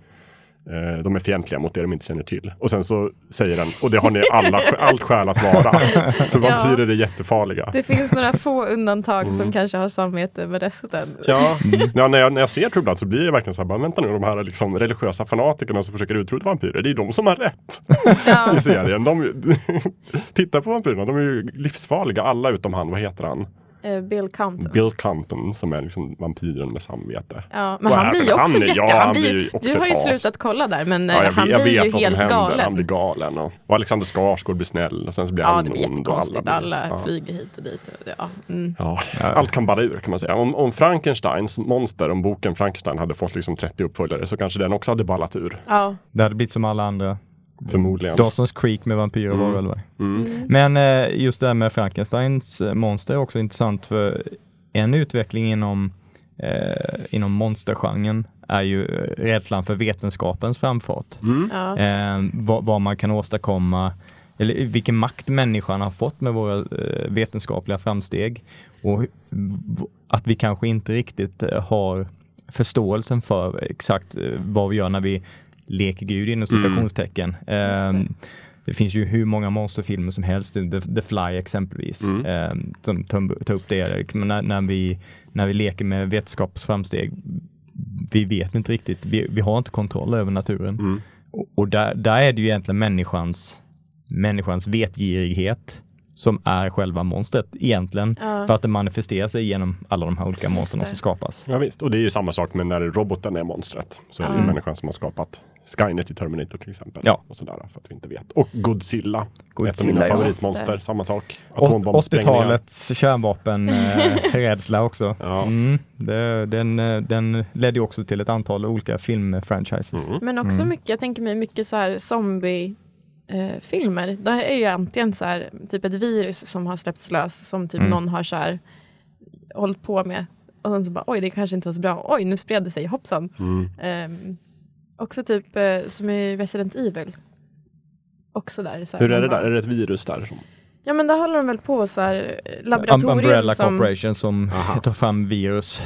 de är fientliga mot det de inte känner till. Och sen så säger den, och det har ni alla, allt skäl att vara. För Ja. vampyrer är jättefarliga. Det finns några få undantag Mm. som kanske har samvete med resten. Ja, ja när, jag, när jag ser True Blood så blir jag verkligen så här, bara, vänta nu, de här liksom religiösa fanatikerna som försöker utrota vampyrer, det är de som har rätt. Ja. i serien. De, titta på vampyrerna, de är ju livsfarliga alla utom han, vad heter han? Eh, Bill Compton. Bill Compton som är liksom vampyren med samvete. Ja, men han är blir det? ju också Han är- jätte... ja, han han blir, blir ju också du har ju slutat kolla där, men eh, Ja, jag, han vet- blir ju helt händer. galen. Han blir galen. Och, och Alexander Skarsgård blir snäll och sen så blir Ja, han det blir ond. och jättekonstigt. blir- Alla ja. flyger hit och dit. Ja. Mm. Ja, allt kan balla ur kan man säga. Om, om Frankensteins monster, om boken Frankenstein hade fått liksom 30 uppföljare så kanske den också hade ballat ur. ja. Det hade blivit som alla andra. Förmodligen. Dawson's Creek med vampyrer Mm. var väl va? Mm. Men eh, just det här med Frankensteins eh, monster är också intressant för en utveckling inom, eh, inom monstergenren är ju eh, rädslan för vetenskapens framfart. Mm. Ja. Eh, vad, vad man kan åstadkomma, eller vilken makt människan har fått med våra eh, vetenskapliga framsteg och att vi kanske inte riktigt har förståelsen för exakt vad vi gör när vi leker Gud inom Mm. citationstecken. Eh, det finns ju hur många monsterfilmer som helst, The, The Fly exempelvis, Mm. eh, som tar, tar upp det. Men när, när, vi, när vi leker med vetenskapsframsteg, vi vet inte riktigt, vi, vi har inte kontroll över naturen. Mm. Och, och där, där är det ju egentligen människans, människans vetgirighet som är själva monstret egentligen. Ja. För att det manifesterar sig genom alla de här olika monstren som skapas. Ja, visst. Och det är ju samma sak med när roboten är monstret. Så är det ju Ja. människan som har skapat Skynet i Terminator till exempel. Ja. Och sådär, för att vi inte vet. Och Godzilla. ett av Godzilla, mina ja. favoritmonster. Samma sak. 80-talets kärnvapenrädsla också. Ja. Mm, det, den, eh, den ledde ju också till ett antal olika filmfranchises. Mm. Men också mycket, jag tänker mig mycket så här zombie eh, filmer. Det är ju antingen så här, typ ett virus som har släppts lös som typ Mm. någon har så här hållit på med. Och sen så bara oj det kanske inte var så bra. Oj nu spred det sig, hoppsan. Mm. Ehm, också typ eh, som i Resident Evil. Också där. Så här, Hur är det bara- där? Är det ett virus där? Ja men där håller de väl på så här eh, Um, laboratorium Umbrella som... Corporation som Aha. tar fram virus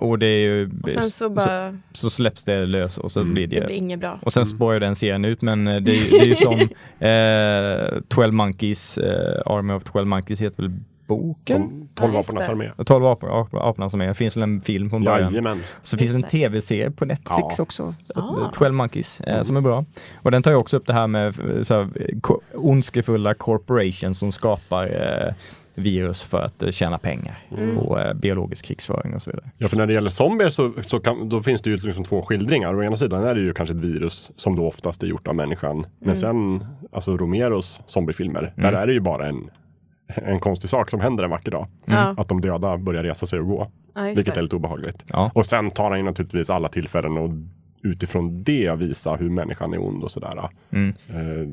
och, och det är ju Och sen så bara, så släpps det lös och så Mm. blir det det blir inget bra. och sen spårar den serien ut men eh, det, är- det är ju som eh, 12 Monkeys, eh, Army of 12 Monkeys heter väl boken? Tolv Ja, apornas armé. 12 apor, ap- aporna som är, det finns väl en film från början. Jajamän. Så finns det en tv-serie på Netflix Ja. också, Ah. 12 Monkeys, eh, som är bra. Och den tar ju också upp det här med eh, så här, ko- ondskefulla corporations som skapar eh, virus för att eh, tjäna pengar Mm. på eh, biologisk krigsföring och så vidare. Ja, för när det gäller zombier så, så kan, då finns det ju liksom två skildringar. Å ena sidan är det ju kanske ett virus som då oftast är gjort av människan. Men sen, alltså Romeros zombiefilmer, där är det ju bara en, en konstig sak som händer en vacker dag. Ja, Att de döda börjar resa sig och gå. ja, Vilket det. är lite obehagligt. Ja. Och sen tar han ju naturligtvis alla tillfällen och utifrån det visa hur människan är ond och sådär. Mm. Eh,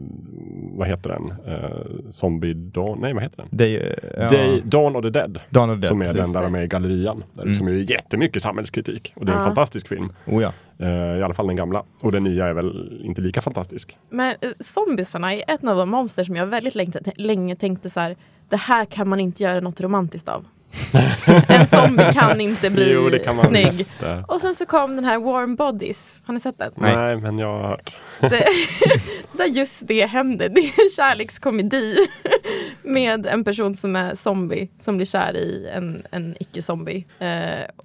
vad heter den? Eh, Zombie Dawn? Nej, vad heter den? Det är, ju, ja, Day, Dawn of the Dead. Dawn of the Dead, som är precis. den där i gallerian. Där Mm. Som är jättemycket samhällskritik. Och det är en Ja. fantastisk film. Oh, ja. Eh, I alla fall den gamla. Och den nya är väl inte lika fantastisk. Men eh, zombiesarna är ett av de monster som jag väldigt länge, länge tänkte så här, det här kan man inte göra något romantiskt av. en zombie kan inte bli Jo, det kan man snygg. eh. Och sen så kom den här Warm Bodies, har ni sett den? Nej. Nej, men jag har hört. Det, där just det händer, det är en kärlekskomedi med en person som är zombie som blir kär i en, en icke-zombie. Eh,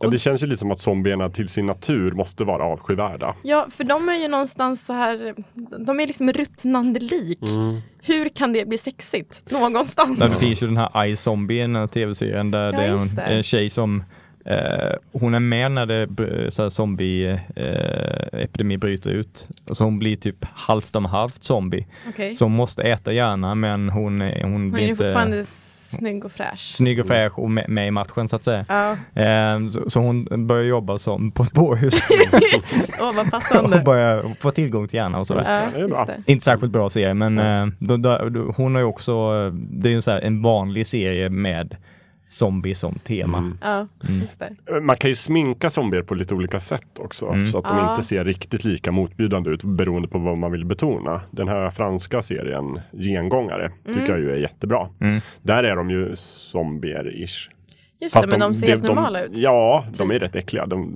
Ja, det känns ju lite som att zombierna till sin natur måste vara avskyvärda. Ja, för de är ju någonstans så här, de är liksom ruttnande lik. Hur kan det bli sexigt någonstans? Där finns ju den här I Zombie, den här tv-serien där Ja, det är en, det. en tjej som eh, hon är med när det så här zombie-epidemi bryter ut. Så hon blir typ halvt om halvt zombie. Okej. Så hon måste äta gärna men hon, hon Hon blir inte fortfarande snygg och fräsch. snygg och fräsch och med, med i matchen så att säga. Ja, Eh, så, så hon börjar jobba som på ett bårhus åh vad och passande. börjar få tillgång till hjärna och sådär. Ja. Inte särskilt bra serie men eh, då, då, då, hon har ju också, det är ju så här en vanlig serie med zombie som tema. Mm. Ja, Mm. just det. Man kan ju sminka zombier på lite olika sätt också. Mm. Så att de Ja. inte ser riktigt lika motbjudande ut beroende på vad man vill betona. Den här franska serien Gengångare tycker jag ju är jättebra. Mm. Där är de ju zombier-ish. Just Fast det, men de, ser det- helt normala ut. Ja, de är Typ. rätt äckliga. De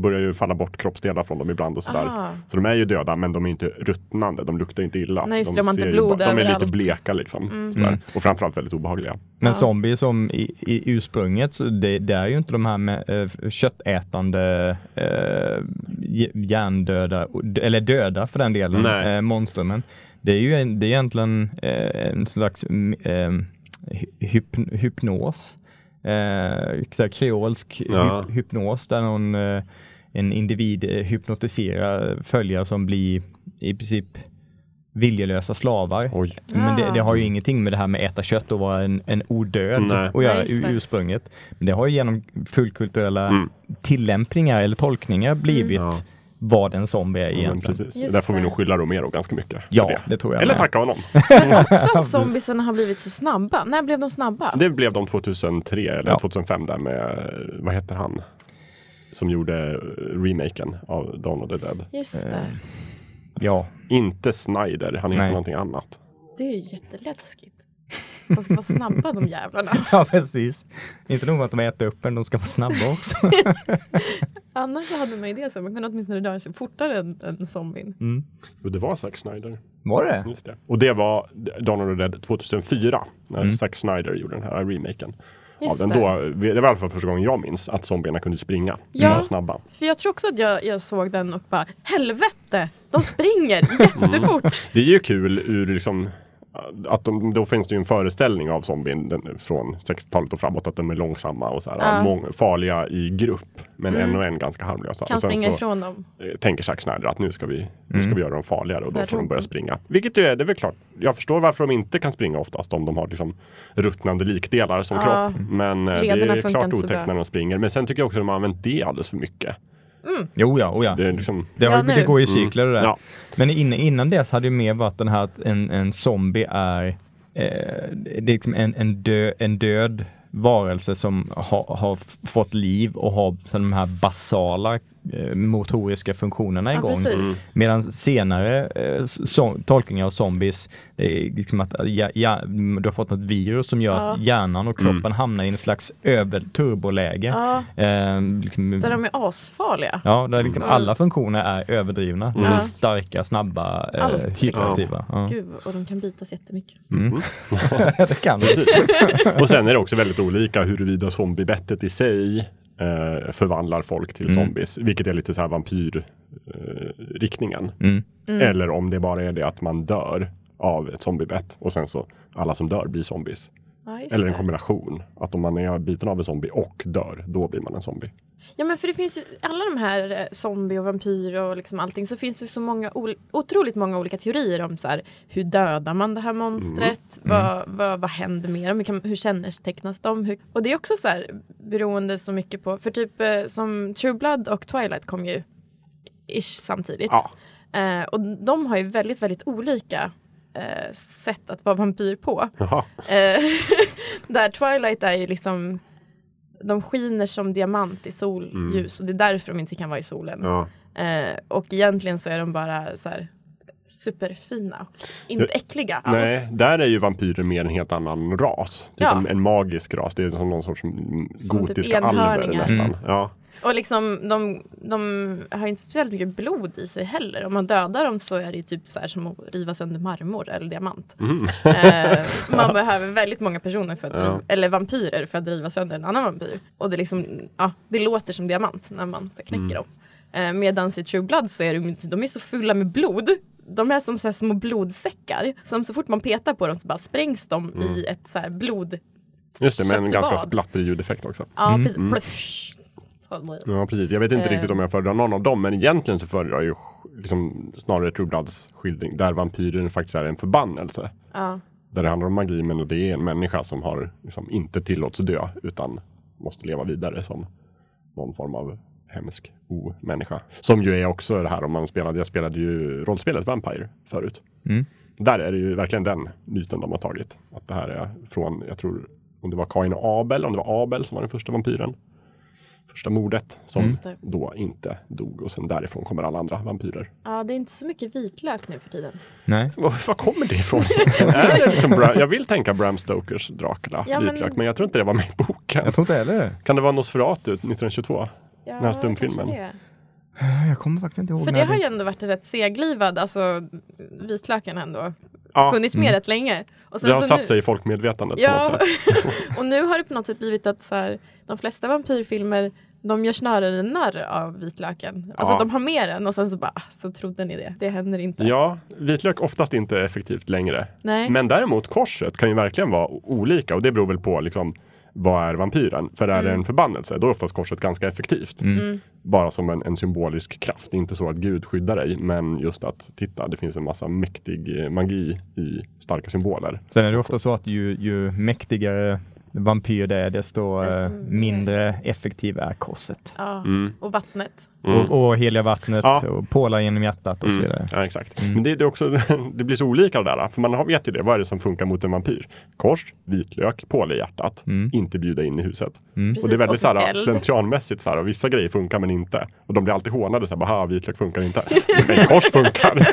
börjar ju falla bort kroppsdelar från dem ibland och sådär. Ah. Så de är ju döda, men de är inte ruttnande. De luktar inte illa. Nej, de har inte ju blod bara- De är lite bleka liksom. Mm. Mm. Och framförallt väldigt obehagliga. Men Ja. zombie som i, i ursprunget, så det, det är ju inte de här med eh, köttätande, hj- hjärndöda, eller döda för den delen, Nej. eh, monstrumen. Det är ju en, det är egentligen eh, en slags mm, eh, hyp, hypnos. Eh, kreolsk Ja. hyp, hypnos där någon, eh, en individ eh, hypnotiserar följare som blir i princip viljelösa slavar. Oj. Men det, det har ju Ah. ingenting med det här med äta kött och vara en, en odöd Nej. att göra det. ursprunget. Men det har ju genom fullkulturella Mm. tillämpningar eller tolkningar blivit Ja. Vad en zombie är egentligen. precis. Just Där får vi det. nog skylla Romero ganska mycket. Ja, det tror jag Eller med. tacka honom. Men också att zombiesarna har blivit så snabba. När blev de snabba? Det blev de 2003 eller Ja. 2005 där med, vad heter han? Som gjorde eh, remaken av Dawn of the Dead. Just Eh, det. Ja, Inte Snyder, han heter Nej. någonting annat. Det är ju jätteläskigt. De ska vara snabba de jävlarna. ja precis. Inte nog med att de äter upp en, de ska vara snabba också. Annars hade man ju det så. Man kunde åtminstone röra sig fortare än, än zombien. Mm. Och det var Zack Snyder. Var det? Just det. Och det var Dawn of the Dead 2004. När Mm. Zack Snyder gjorde den här remaken. Just av den det. då, det var i alla fall första gången jag minns att zombierna kunde springa. Ja. De var snabba. För jag tror också att jag, jag såg den och bara helvete, de springer jättefort. Det är ju kul ur liksom att de, då finns det ju en föreställning av zombien den, från 60-talet och framåt att de är långsamma och så här, Ja. mång, farliga i grupp. Men Mm. en och en ganska harmlösa. Kan och sen springa så ifrån dem. eh, tänker Zack Snyder att nu ska vi, nu ska vi göra dem farligare och då får de börja springa. Vilket ju är, det är väl klart, jag förstår varför de inte kan springa oftast om de har liksom ruttnande likdelar som Ja. kropp. Men eh, det Lederna är funkar klart otäckt när de springer. Men sen tycker jag också att de har använt det alldeles för mycket. Jo ja, oh ja. Det är liksom, Det, har, Ja, det går i cykler det där. ja. Men in, innan dess hade det mer varit den här att en, en zombie är, eh, det är liksom en, en, dö, en död varelse som ha, har f- fått liv och har så de här basala motoriska funktionerna Ja, igång. precis. Medan senare eh, så, tolkningar av zombies, det är liksom att ja, ja, du har fått något virus som gör att Ja. hjärnan och kroppen hamnar i en slags över turboläge. Ja, Eh, liksom, där de är asfarliga. Ja, där liksom Mm. alla funktioner är överdrivna. De är Ja. starka, snabba, eh, Allt, hyperaktiva. Ja. Gud, och de kan bitas jättemycket. Mm. det kan. Precis. och sen är det också väldigt olika huruvida zombiebettet i sig eh, förvandlar folk till Mm. zombies. Vilket är lite så här vampyrriktningen. Eh, riktningen. Mm. Eller om det bara är det att man dör av ett zombiebett och sen så alla som dör blir zombies. Ja, Eller en kombination. Att om man är biten av en zombie och dör, då blir man en zombie. Ja men för det finns ju, alla de här eh, zombie och vampyr och liksom allting så finns det så många, ol- otroligt många olika teorier om så här, hur dödar man det här monstret? Vad, vad, vad händer med dem? Hur, kan, hur kännetecknas de? Hur, och det är också så här beroende så mycket på, för typ eh, som True Blood och Twilight kom ju ish samtidigt. Ja. Eh, och de har ju väldigt, väldigt olika eh, sätt att vara vampyr på. Eh, där Twilight är ju liksom de skiner som diamant i solljus och det är därför de inte kan vara i solen. Ja. Eh, och egentligen så är de bara så här superfina och inte äckliga alls. Nej, där är ju vampyrer mer en helt annan ras. Typ Ja. en, en magisk ras. Det är som någon sorts mm, Som typ gotiska alver enhörningar. nästan. Mm. Ja. Och liksom de, de har inte speciellt mycket blod i sig heller. Om man dödar dem så är det ju typ så här som att riva sönder marmor eller diamant. Mm. Eh, man behöver väldigt många personer för att Ja. driva, eller vampyrer för att driva sönder en annan vampyr. Och det, liksom, ja, det låter som diamant när man ska knäcka Mm. dem. Eh, Medan i True Blood så är de, de är så fulla med blod. De är som så här små blodsäckar. Som så fort man petar på dem så bara sprängs de Mm. i ett så här blod. Just det, med en ganska splattrig ljudeffekt också. Ja, precis. Mm. Ja, precis. Jag vet inte Eh. riktigt om jag föredrar någon av dem, men egentligen så föredrar jag ju liksom, snarare True Bloods skildring, där vampyren faktiskt är en förbannelse. Ja. Där det handlar om magi, men det är en människa som har liksom, inte tillåts dö, utan måste leva vidare som någon form av hemsk omänniska. Som ju är också det här om man spelade, jag spelade ju rollspelet Vampire förut. Mm. Där är det ju verkligen den myten de har tagit. Att det här är från, jag tror, om det var Kain och Abel, om det var Abel som var den första vampyren. Första mordet som det. då inte dog och sen därifrån kommer alla andra vampyrer. ja, det är inte så mycket vitlök nu för tiden. Nej. Var, var kommer det ifrån? är det liksom Bra, jag vill tänka Bram Stokers Dracula, Ja, men- vitlök, men jag tror inte det var med i boken. Jag tror inte heller det. Kan det vara Nosferatu 1922? Ja, Den här stumfilmen. Jag kommer faktiskt inte ihåg För det har ju ändå varit rätt seglivad, alltså vitlöken ändå Ja, funnits med rätt länge. Och sen det har satt nu, sig i folkmedvetandet Ja, och nu har det på något sätt blivit att så här, de flesta vampyrfilmer de gör snarare narr av vitlöken. Alltså Ja. de har med den och sen så bara, "Ah, så trodde ni det. Det händer inte. Ja, vitlök oftast inte effektivt längre. Nej. Men däremot korset kan ju verkligen vara olika och det beror väl på liksom vad är vampyren? För är det en förbannelse, då är oftast korset ganska effektivt. Mm. Bara som en, en symbolisk kraft. Det är inte så att Gud skyddar dig, men just att titta, det finns en massa mäktig eh, magi i starka symboler. Sen är det ofta så att ju, ju mäktigare vampyr det är, desto, Desto eh, mindre effektiv är korset. Ja. Mm. Och vattnet. Mm. Och, och heliga vattnet Ja. och pålar genom hjärtat och så Mm. vidare. Ja, exakt. Mm. Men det, det, är också, det blir så olika det där. För man har- vet ju det. Vad är det som funkar mot en vampyr? Kors, vitlök, pål i hjärtat. Mm. Inte bjuda in i huset. Mm. och det är väldigt så här, slentrianmässigt. Så här, och vissa grejer funkar men inte. Och de blir alltid hånade. Så här, Haha, vitlök funkar inte. Men kors funkar.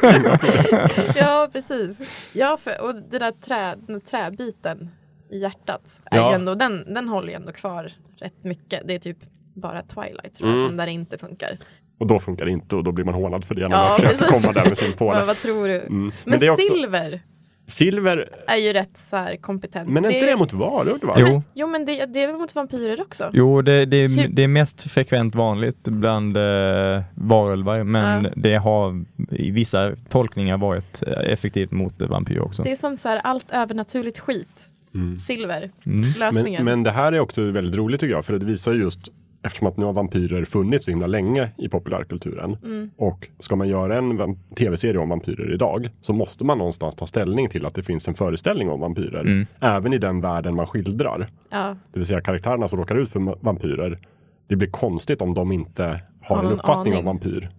Ja, precis. Ja, för, och det där trä, den där träbiten i hjärtat, är Ja. ju ändå, den, den håller ju ändå kvar rätt mycket. Det är typ bara Twilight tror jag, Mm. som där det inte funkar. och då funkar det inte och då blir man hånad för det. När Ja, man försöker precis. komma där med sin påle. Men vad tror du? Mm. Men, det också, silver Silver, är ju rätt så här kompetent. men är inte det mot varulvar? Jo, Jo men det, det är väl mot vampyrer också? jo det, det, är, Typ. det är mest frekvent vanligt bland eh, varulvar, men Ja. det har i vissa tolkningar varit eh, effektivt mot vampyrer också. Det är som så här allt övernaturligt skit. Mm. Silver, Mm. lösningen. Men, men det här är också väldigt roligt tycker jag, för det visar just Eftersom att nu har vampyrer funnits så himla länge i populärkulturen. Mm. Och ska man göra en tv-serie om vampyrer idag så måste man någonstans ta ställning till att det finns en föreställning om vampyrer. Mm. Även i den världen man skildrar. ja, Det vill säga karaktärerna som råkar ut för vampyrer. Det blir konstigt om de inte har Har en uppfattning om aning. vampyr.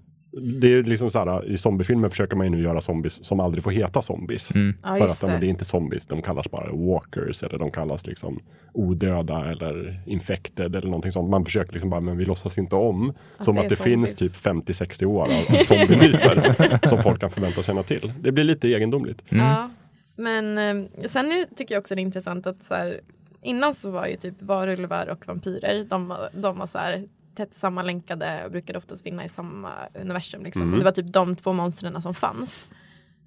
Det är liksom så här, i zombiefilmer försöker man ju nu göra zombies som aldrig får heta zombies. Mm. ja För att ja, men det är det. inte zombies, de kallas bara walkers eller de kallas liksom odöda eller infected eller någonting sånt. Man försöker liksom bara, men vi låtsas inte om. som det att det zombies. finns typ 50-60 år av, av zombiemyter som folk kan förvänta känna till. Det blir lite egendomligt. Mm. Ja, men eh, sen tycker jag också det är intressant att så här, innan så var ju typ varulvar och vampyrer, de, de var så här tätt sammanlänkade och brukade oftast finna i samma universum. Liksom. Mm. Det var typ de två monstren som fanns.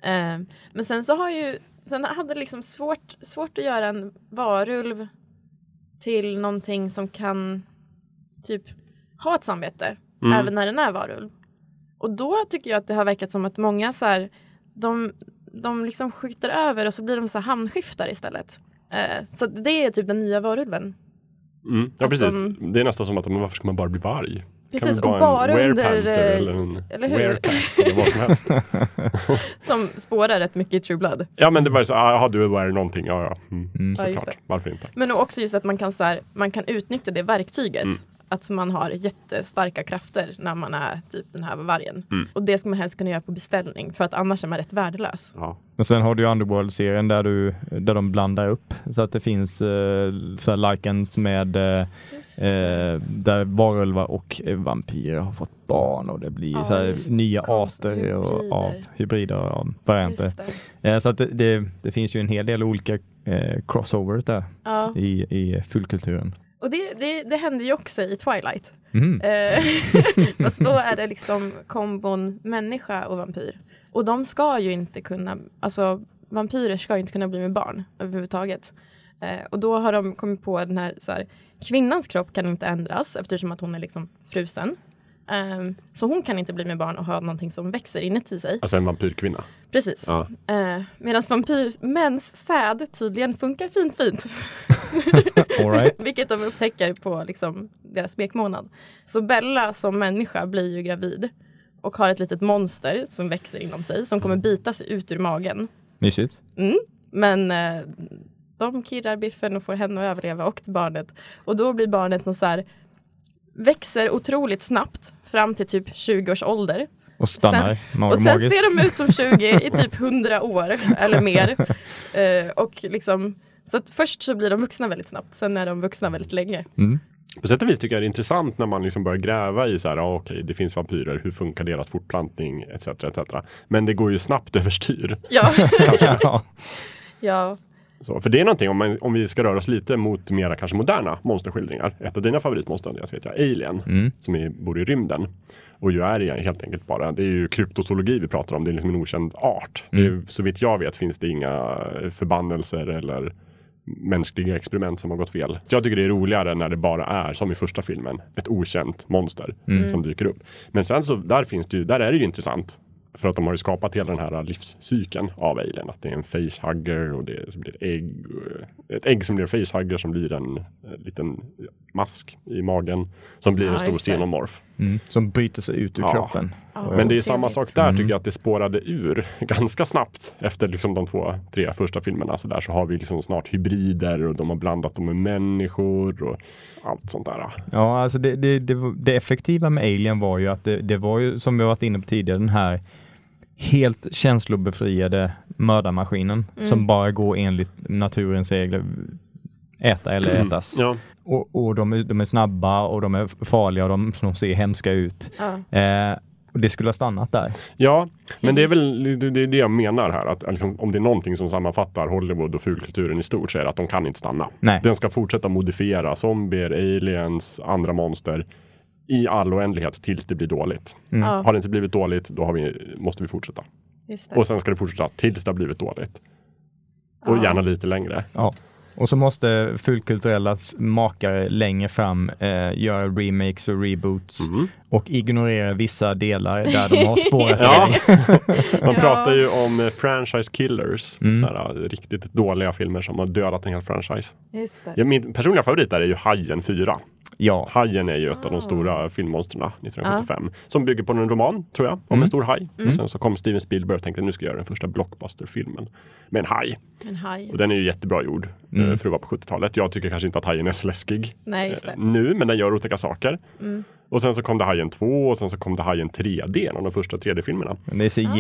Eh, men sen så har ju, sen hade det liksom svårt, svårt att göra en varulv till någonting som kan typ ha ett samvete Mm. även när den är varulv. Och då tycker jag att det har verkat som att många så här, de, de liksom skjuter över och så blir de så här hamnskiftar istället. Eh, så det är typ den nya varulven. Mm. Ja precis. de- Det är nästan som att, men varför ska man bara bli varg? Precis, och bara under... eller en eller hur? eller vad som helst. Som spårar rätt mycket i True Blood. Ja men det var så, ah, jaha du är were någonting, ja ja. Mm. Mm. Ja, Såklart, varför inte? Men också just att man kan, så här, man kan utnyttja det verktyget. Att man har jättestarka krafter när man är typ den här vargen. Mm. Och det ska man helst kunna göra på beställning för att annars är man rätt värdelös. Ja. Men sen har du ju Underworld-serien där, du, där de blandar upp så att det finns eh, så här likens med eh, eh, där varulvar och vampyrer har fått barn och det blir Ja, så nya arter och, hybrider. av hybrider och varianter. Eh, så att det, det, det finns ju en hel del olika eh, crossovers där Ja. i, i fullkulturen. Och det, det, det händer ju också i Twilight. Mm. Eh, Fast då är det liksom kombon människa och vampyr. Och de ska ju inte kunna, alltså vampyrer ska ju inte kunna bli med barn överhuvudtaget. Eh, och då har de kommit på den här, så här, kvinnans kropp kan inte ändras eftersom att hon är liksom frusen. Eh, så hon kan inte bli med barn och ha någonting som växer inuti sig. Alltså en vampyrkvinna. Precis. Ja. Eh, Medan vampyr, mäns säd tydligen funkar fint fint. All right. Vilket de upptäcker på liksom, deras smekmånad. Så Bella som människa blir ju gravid och har ett litet monster som växer inom sig som kommer bita sig ut ur magen. Mysigt. Mm. Men eh, de kirrar biffen och får henne att överleva och till barnet. Och då blir barnet någon så här, växer otroligt snabbt fram till typ 20 års ålder. Och stannar. Mag- Och sen ser de ut som 20 i typ 100 år eller mer. Eh, och liksom, så att först så blir de vuxna väldigt snabbt, sen är de vuxna väldigt länge. Mm. På sätt och vis tycker jag det är intressant när man liksom börjar gräva i så här, ah, okej, det finns vampyrer, hur funkar deras fortplantning, etc. etc. Men det går ju snabbt överstyr. Ja, ja. ja. Så, för det är någonting om, man, om vi ska röra oss lite mot mera kanske moderna monsterskildringar. Ett av dina favoritmonster, Andreas, vet jag, Alien, Mm. som är, bor i rymden. Och ju är det helt enkelt bara, det är ju kryptozoologi vi pratar om, det är liksom en okänd art. Det är, så vitt jag vet finns det inga förbannelser eller mänskliga experiment som har gått fel. Jag tycker det är roligare när det bara är, som i första filmen, ett okänt monster som dyker upp. Men sen så, där finns det ju, där är det ju intressant. För att de har ju skapat hela den här livscykeln av alien. Att det är en facehugger och det blir ett ägg. Ett ägg som blir en facehugger som blir en, eh, liten mask i magen. Som blir Ja, en stor xenomorf. Mm. Som bryter sig ut ur Ja. kroppen. Ja, Men det är samma sak där Mm. tycker jag att det spårade ur ganska snabbt efter liksom de två, tre första filmerna. Så där så har vi liksom snart hybrider och de har blandat dem med människor och allt sånt där. Ja, alltså det, det, det, det effektiva med Alien var ju att det, det var ju, som vi varit inne på tidigare, den här helt känslobefriade mördarmaskinen Mm. som bara går enligt naturens regler. Äta eller Mm. ätas. Ja, Och, och de, är, de är snabba och de är farliga och de, de ser hemska ut. Ja. Eh, och det skulle ha stannat där. ja men det är väl det, det, är det jag menar här. Att liksom, om det är någonting som sammanfattar Hollywood och fulkulturen i stort så är det att de kan inte stanna. Nej. Den ska fortsätta modifiera zombier, aliens, andra monster i all oändlighet tills det blir dåligt. Mm. Ja, Har det inte blivit dåligt, då har vi, måste vi fortsätta. just det. Och sen ska det fortsätta tills det har blivit dåligt. Och Ja. gärna lite längre. Ja. Och så måste fulkulturella makare längre fram eh, göra remakes och reboots Mm och ignorera vissa delar där de har spårat Ja. Man pratar ju om eh, franchise killers. Mm. Sådana riktigt dåliga filmer som har dödat en hel franchise. Just det. Ja, min personliga favorit där är ju Hajen 4. Ja, Hajen är ju ett av de Ah. stora filmmonstren 1975. Som bygger på en roman, tror jag, om Mm. en stor haj. Och sen så kom Steven Spielberg och tänkte nu ska jag göra den första blockbusterfilmen med en haj. En haj. Och den är ju jättebra gjord Mm. eh, för att vara på 70-talet. Jag tycker kanske inte att hajen är så läskig Nej, just eh, det. Mm. nu, men den gör otäcka saker. Och sen så kom det Hajen 2 och sen så kom det Hajen 3D, en av de första 3D-filmerna. men det ser Ah.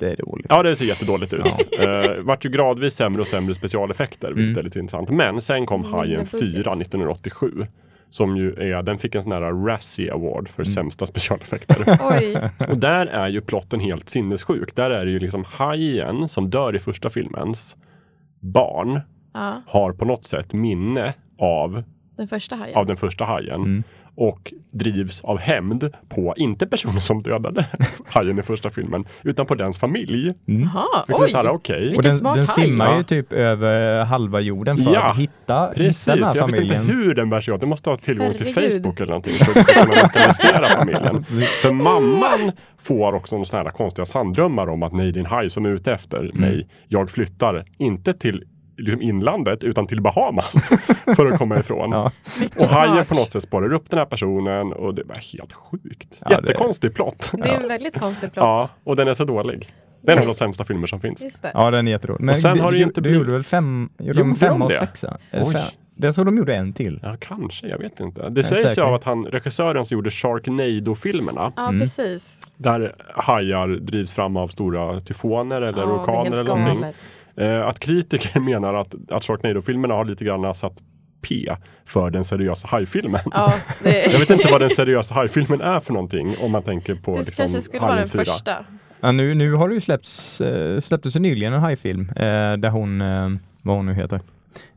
jättedåligt Ja, det ser jättedåligt ut. Uh, vart ju gradvis sämre och sämre specialeffekter, vilket Mm. är lite intressant. Men sen kom Hajen budget. 4 1987. Som ju är, den fick en sån här Razzie Award Mm. för sämsta specialeffekter. Oj. och där är ju plotten helt sinnessjuk. Där är det ju liksom hajen som dör i första filmens barn Ja, har på något sätt minne av, den första hajen. av den första hajen. Mm. Och drivs av hämnd på, inte personen som dödade hajen i första filmen, utan på dens familj. Är oj. här, okej. Och den, smart den haj. simmar ju typ över halva jorden för Ja, att hitta, Precis, hitta den här jag vet inte familjen. hur den bär sig åt. Den måste ha tillgång till Herregud. Facebook eller någonting för att kunna lokalisera familjen. För mamman får också sådana här konstiga sanddrömmar om att nej, det är en haj som är ute efter Mm. mig. Jag flyttar inte till liksom inlandet utan till Bahamas för att komma ifrån. Ja. Och hajen på något sätt spårar upp den här personen och det var helt sjukt. Ja, det- Jättekonstig plott. Det är en väldigt konstig plott. Ja, och den är så dålig. Det är en av de sämsta filmer som finns. Just det. Ja, den är jättedålig. Men Och sen du, har det du, ju inte gjorde väl fem, gjorde de fem och det? sexa? Fem? Jag tror de gjorde en till. Ja, kanske. Jag vet inte. Det sägs ju av att han, regissören som gjorde Sharknado-filmerna Ja, Mm. precis. där hajar drivs fram av stora tyfoner eller Ja, orkaner eller någonting. galet. Eh, att kritiker menar att, att Sharknado-filmerna har lite grann satt P för den seriösa hajfilmen. Ja, det, Jag vet inte vad den seriösa hajfilmen är för någonting om man tänker på det liksom, kanske skulle vara den 4. första. Ja, nu, nu har det ju släppts, eh, släpptes nyligen en hajfilm eh, där hon, eh, vad hon nu heter,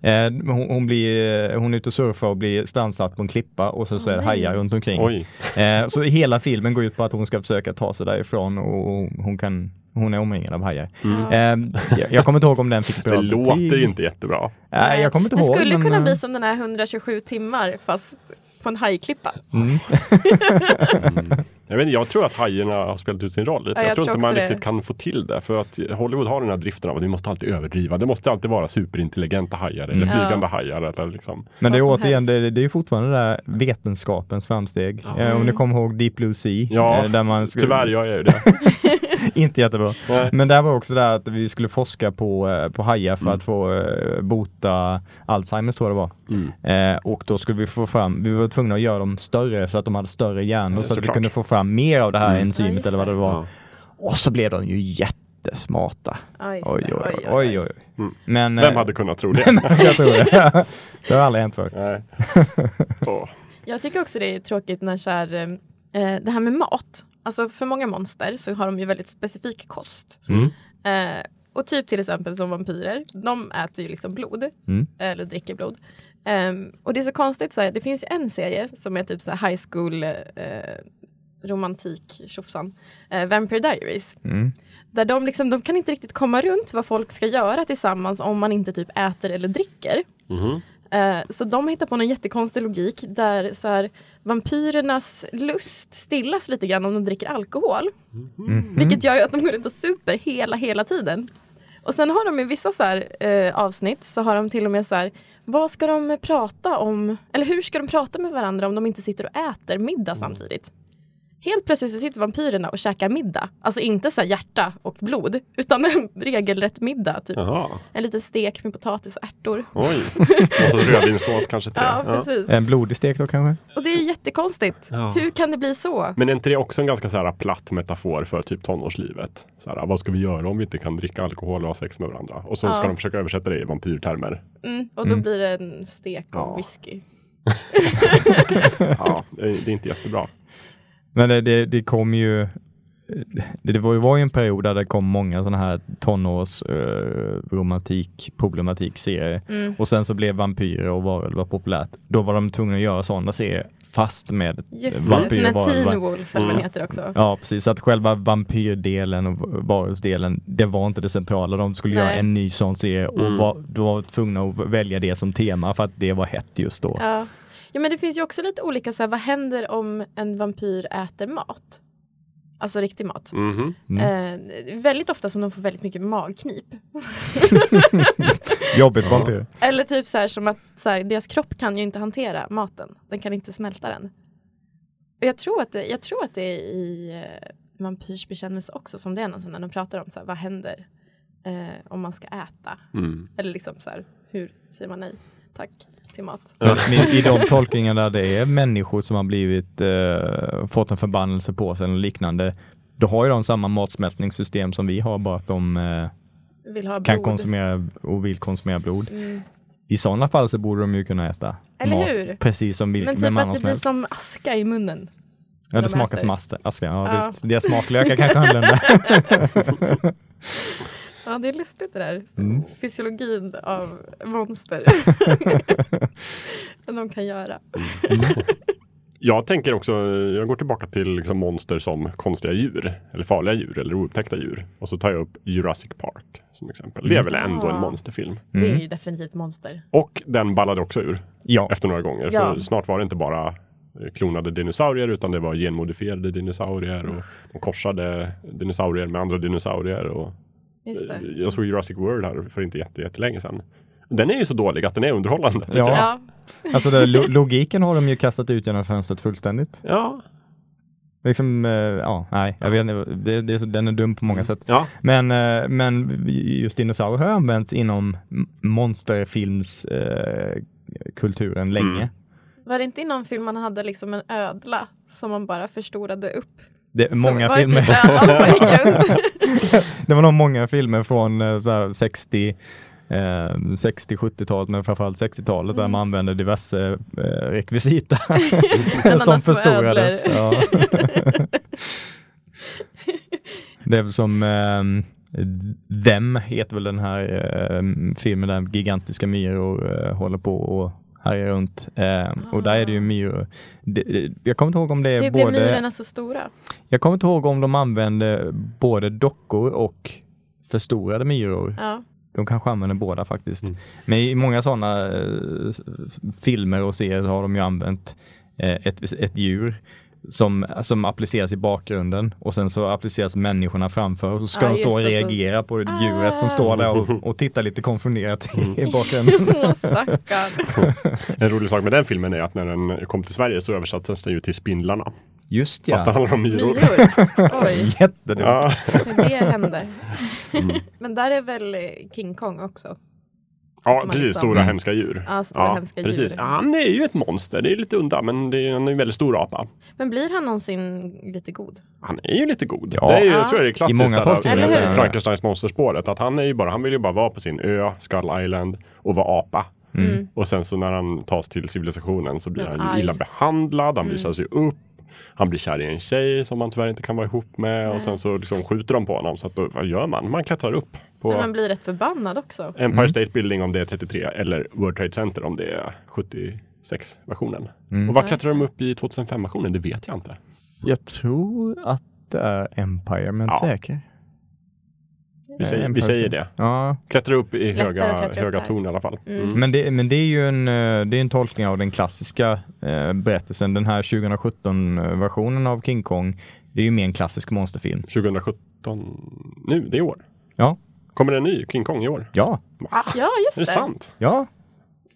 hon, hon, blir, eh, hon är ute och surfar och blir strandsatt på en klippa och så, så är det hajar runt omkring. Oj, Eh, så hela filmen går ut på att hon ska försöka ta sig därifrån och hon, kan, hon är omringad av hajar. Ja. Eh, jag, jag kommer inte ihåg om den fick bra det låter inte jättebra. Nej, jag kommer inte det ihåg. skulle men, kunna eh, bli som den här 127 timmar fast på en hajklippa. Mm. Jag, vet, inte, jag tror att hajarna har spelat ut sin roll lite. Ja, jag, jag tror tror inte man också det. riktigt kan få till det. För att Hollywood har den här driften av att vi måste alltid överdriva. Det måste alltid vara superintelligenta hajar eller Mm. flygande Ja. hajar. Eller liksom. Men det är återigen, det, det är ju fortfarande det där vetenskapens framsteg. Ja. Eh, om ni Mm. kommer ihåg Deep Blue Sea. Ja, eh, där man skulle, Tyvärr gör jag ju det. Inte jättebra. Nej. Men där var också det att vi skulle forska på, eh, på hajar för Mm. att få eh, bota Alzheimers tror jag det var. Mm. Eh, och då skulle vi få fram, vi var tvungna att göra dem större så att de hade större hjärnor Ja, så att vi såklart. kunde få fram mer av det här Mm. Ja, enzymet just eller vad det var. Ja. Och så blev de ju jättesmarta. Ja, just Oj, oj, oj, oj. oj. Mm. Men, Vem eh, hade kunnat tro det? jag tror det. det har aldrig hänt förr. Åh. Jag tycker också det är tråkigt när så här, eh, det här med mat. Alltså för många monster så har de ju väldigt specifik kost. Mm. Eh, och typ till exempel som vampyrer, de äter ju liksom blod. Mm. Eller dricker blod. Ehm, och det är så konstigt, så här, det finns ju en serie som är typ så här high school eh, romantik tjofsan. Eh, Vampire Diaries. Mm. Där de, liksom, de kan inte riktigt komma runt vad folk ska göra tillsammans om man inte typ äter eller dricker. Mhm. Eh, så de hittar på någon jättekonstig logik där så här, vampyrernas lust stillas lite grann om de dricker alkohol. Mhm. Vilket gör att de går runt och super hela, hela tiden. Och sen har de i vissa så här, eh, avsnitt så har de till och med så här, vad ska de prata om? Eller hur ska de prata med varandra om de inte sitter och äter middag samtidigt? Helt plötsligt så sitter vampyrerna och käkar middag. Alltså inte så här hjärta och blod, utan en regelrätt middag. Typ. Jaha, En liten stek med potatis och ärtor. oj. Och så rödvinssås kanske till Ja, det. Ja. precis. En blodig stek då kanske? Och det är jättekonstigt. Ja. Hur kan det bli så? Men är inte det också en ganska så här platt metafor för typ tonårslivet? Så här, vad ska vi göra om vi inte kan dricka alkohol och ha sex med varandra? Och så ska Ja. de försöka översätta det i vampyrtermer. Mm, och då Mm. blir det en stek och Ja. whisky. Ja, det är inte jättebra. Men det, det, det kom ju det, det var ju var en period där det kom många sådana här tonårs eh, romantik, problematik-serier. Mm. Och sen så blev vampyrer och varulvar populärt. Då var de tvungna att göra sådana serier fast med Just vampyrer och en Teen varulvar. Wolf eller den heter också. Ja, precis. Att själva vampyrdelen och varulvsdelen, det var inte det centrala. De skulle göra Nej. en ny sån serie och Mm. var, då var tvungna att välja det som tema för att det var hett just då. Ja. Ja, men det finns ju också lite olika, så här, vad händer om en vampyr äter mat? Alltså riktig mat. Mhm. Mm. Eh, väldigt ofta som de får väldigt mycket magknip. Jobbigt vampyr. Eller typ så här som att så här, deras kropp kan ju inte hantera maten. Den kan inte smälta den. Och jag tror att det, jag tror att det är i eh, Vampyrs bekännelse också som det är någon sån när de pratar om så här, vad händer eh, om man ska äta. Mm. Eller liksom så här, hur säger man nej tack till mat. Men i, de tolkningar där det är människor som har blivit, eh, fått en förbannelse på sig eller liknande, då har ju de samma matsmältningssystem som vi har, bara att de eh, kan konsumera och vill konsumera blod. Mm. I sådana fall så borde de ju kunna äta Eller mat, hur? precis som Men vilken typ vem att annan det som blir som aska i munnen. Ja, det de smakar äter. som aska. aska ja, Ja. Visst. Deras smaklökar kanske annorlunda. Ja, det är lustigt det där. Mm. Fysiologin av monster. Vad de kan göra. Jag tänker också, jag går tillbaka till liksom monster som konstiga djur. Eller farliga djur eller oupptäckta djur. Och så tar jag upp Jurassic Park som exempel. Det är väl ändå en Ja. monsterfilm. Det är Mm. ju definitivt monster. Och den ballade också ur Ja, efter några gånger. Ja. För snart var det inte bara eh, klonade dinosaurier utan det var genmodifierade dinosaurier och de korsade dinosaurier med andra dinosaurier. Och Jag såg Jurassic World här för inte jätte- jättelänge sedan. Den är ju så dålig att den är underhållande. Ja. alltså det, lo- logiken har de ju kastat ut genom fönstret fullständigt. Ja. Liksom, eh, ja, nej, jag vet inte, det, det den är dum på många sätt. ja. Men, eh, men just dinosaurier har använts inom monsterfilmskulturen eh, kulturen länge. Mm. var det inte i någon film man hade liksom en ödla som man bara förstorade upp? Det är många filmer. Det, typ det var nog många filmer från eh, så här 60 Eh, 60-70-talet men framförallt 60-talet där Mm. man använde diverse eh, rekvisita som förstorades. Ja. det är som eh, Them heter väl den här eh, filmen där gigantiska myror eh, håller på och härjar runt. Eh, och där är det ju myror. Det, det, jag kommer inte ihåg om det är Hur blev både... myrorna så stora? Jag kommer inte ihåg om de använde både dockor och förstorade myror. Ja. De kanske använder båda faktiskt. Mm. Men i många sådana eh, filmer och serier har de ju använt eh, ett, ett djur som, som appliceras i bakgrunden och sen så appliceras människorna framför och så ska Ja, de stå och det, så- reagera på Ah. djuret som står där och, och tittar lite konfunderat i, i bakgrunden. En rolig sak med den filmen är att när den kom till Sverige så översattes den ju till Spindlarna. Just Fast det ja. handlar om myror. Oj, Jättedumt. Ja. det hände. Mm. Men där är väl King Kong också? Ja, precis. liksom- Stora Mm. hemska djur. Ja, stora hemska precis. djur. Ja, han är ju ett monster. Det är lite udda, men det är han är en väldigt stor apa. Men blir han någonsin lite god? Han är ju lite god. Ja. Det är ju, Ja. jag tror det är klassiskt. I många tolkningar Frankensteins monsterspåret. Att han är ju bara, han vill ju bara vara på sin ö, Skull Island, och vara apa. Mm. Och sen så när han tas till civilisationen så blir Men han ju illa behandlad, han Mm. visar sig upp. Han blir kär i en tjej som han tyvärr inte kan vara ihop med Nej. och sen så liksom skjuter de på honom. Så att då, vad gör man? Man klättrar upp på Men man blir rätt förbannad också. Empire Mm. State Building om det är 33 eller World Trade Center om det är 76-versionen. Mm. Och vad klättrar de upp i 2005-versionen? Det vet jag inte. Jag tror att det är Empire, men Ja. säker. Vi Eh, säger, vi Empire säger det. Ja, Klättra upp i Lättare höga, höga torn i alla fall. Mm. Mm. Men det, men det är ju en, eh, det är en tolkning av den klassiska eh, berättelsen. Den här 2017-versionen av King Kong, det är ju mer en klassisk monsterfilm. 2017, nu, det är år. Ja, Kommer det en ny King Kong i år? ja, Va? Ja, Är just det det. sant? ja.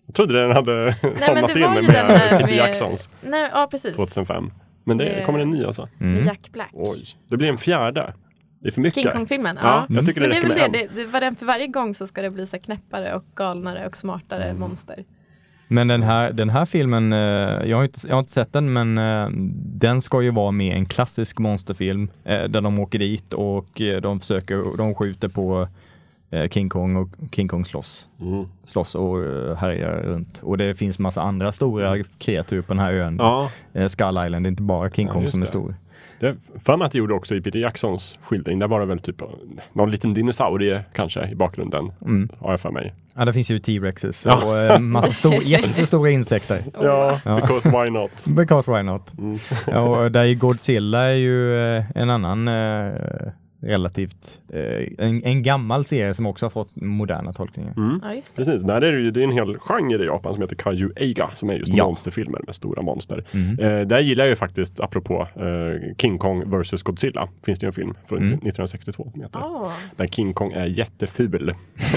Jag trodde den hade Nej, somnat in med eh, Peter med... Jacksons Nej, ja, precis. 2005. Men det Med- kommer en ny alltså. Med Mm. Jack Black. Oj, det blir en fjärde. Det är för mycket. King Kong-filmen. Ja, Ja. jag tycker det Men det är räcker med det. en. det, det var den för varje gång så ska det bli så knäppare och galnare och smartare Mm. monster. Men den här, den här filmen, eh, jag har, inte, jag har inte sett den, men eh, den ska ju vara med en klassisk monsterfilm eh, där de åker dit och de försöker, de skjuter på King Kong och King Kong slåss. Mm. slåss och härjar runt. Och det finns massa andra stora kreatur på den här ön. Ja, Skull Island, det är inte bara King Ja, Kong just som är det. stor. Det för mig att det gjorde också i Peter Jacksons skildring. Där var det väl typ någon liten dinosaurie kanske i bakgrunden. Mm. Har jag för mig. Ja, det finns ju T-rexes Ja. och eh, massa stor, jättestora insekter. Ja, Ja. because why not? Because why not? Mm. Ja, och där är Godzilla är ju eh, en annan eh, relativt, eh, en, en gammal serie som också har fått moderna tolkningar. Mm. Ja, just det. Precis, där är det, ju, det är en hel genre i Japan som heter Kaiju Eiga som är just Ja. monsterfilmer med stora monster. Mm. Eh, där gillar jag ju faktiskt, apropå eh, King Kong vs Godzilla, finns det ju en film från Mm. 1962 som heter. Åh, Där King Kong är jätteful.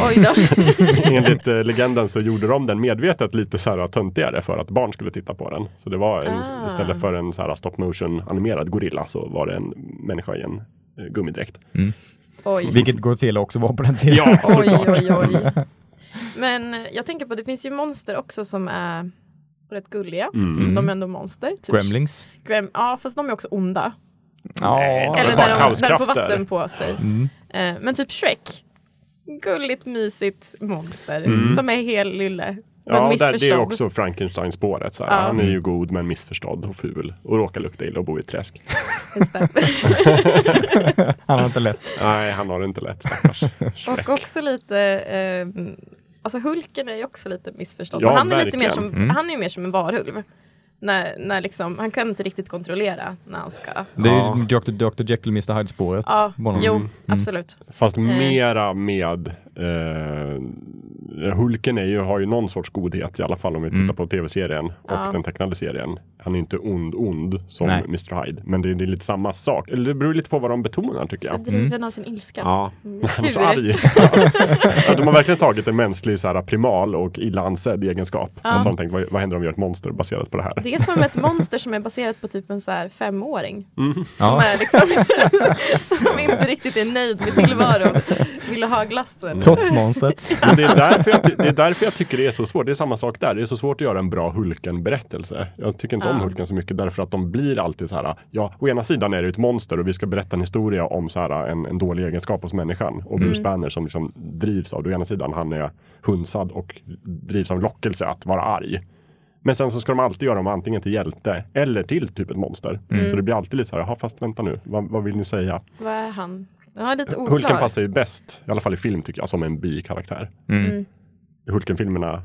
Oj då. Enligt eh, legenden så gjorde de den medvetet lite så här töntigare för att barn skulle titta på den. Så det var en, Ah. istället för en så här stop motion animerad gorilla så var det en människa i en eh, gummidräkt. Oj. Vilket Godzilla också var på den tiden. Ja, Oj, oj, oj. Men eh, jag tänker på, det finns ju monster också som är rätt gulliga. Mm. De är ändå monster. Typ Gremlings. Grem ja, fast de är också onda. Ja, Eller när de, när de får vatten på sig. Mm. Eh, men typ Shrek. Gulligt, mysigt monster Mm. som är hel lille. Ja, där, det är också Frankenstein-spåret. Så här. Ja. Han är ju god men missförstådd och ful och råkar lukta illa och bo i ett träsk. Han har inte lätt. Nej, han har det inte lätt stackars. Och också lite, eh, alltså Hulken är ju också lite missförstådd. Ja, han är lite mer som, Mm. han är ju mer som en varulv. När, när liksom, han kan inte riktigt kontrollera när han ska. Det är Ja. ju Dr. Dr. Jekyll Mr. Hyde spåret. Ja, honom. jo, Mm. absolut. Fast Eh. mera med eh, Hulken är ju, har ju någon sorts godhet i alla fall om vi tittar Mm. på tv-serien och Ja. den tecknade serien. Han är inte ond ond som Nej. Mr Hyde. Men det, det är lite samma sak. Eller det beror lite på vad de betonar tycker Så jag. driven av sin ilska. Ja, Mm, han är så Sur. arg. ja, de har verkligen tagit en mänsklig så här, primal och illa ansedd egenskap. Ja. Och så har de tänkt, vad, vad händer om vi gör ett monster baserat på det här? Det är som ett monster som är baserat på typ en så här femåring. Mm. Som, Ja. är liksom, som inte riktigt är nöjd med tillvaron. Vill ha glassen. Trotsmonstret. Men det, är därför jag, det är därför jag tycker det är så svårt. Det är samma sak där. Det är så svårt att göra en bra Hulken-berättelse. Jag tycker inte om Ja. Hulken så mycket därför att de blir alltid så här. Ja, å ena sidan är det ett monster och vi ska berätta en historia om så här, en, en dålig egenskap hos människan. Och Bruce Banner som liksom drivs av, det. å ena sidan han är hunsad och drivs av lockelse att vara arg. Men sen så ska de alltid göra dem antingen till hjälte eller till typ ett monster. Så det blir alltid lite så här, fast vänta nu, vad, vad vill ni säga? Vad är han? Är lite oklar. Hulken passar ju bäst, i alla fall i film tycker jag, som en bikaraktär. Mm. Mm. Hulken-filmerna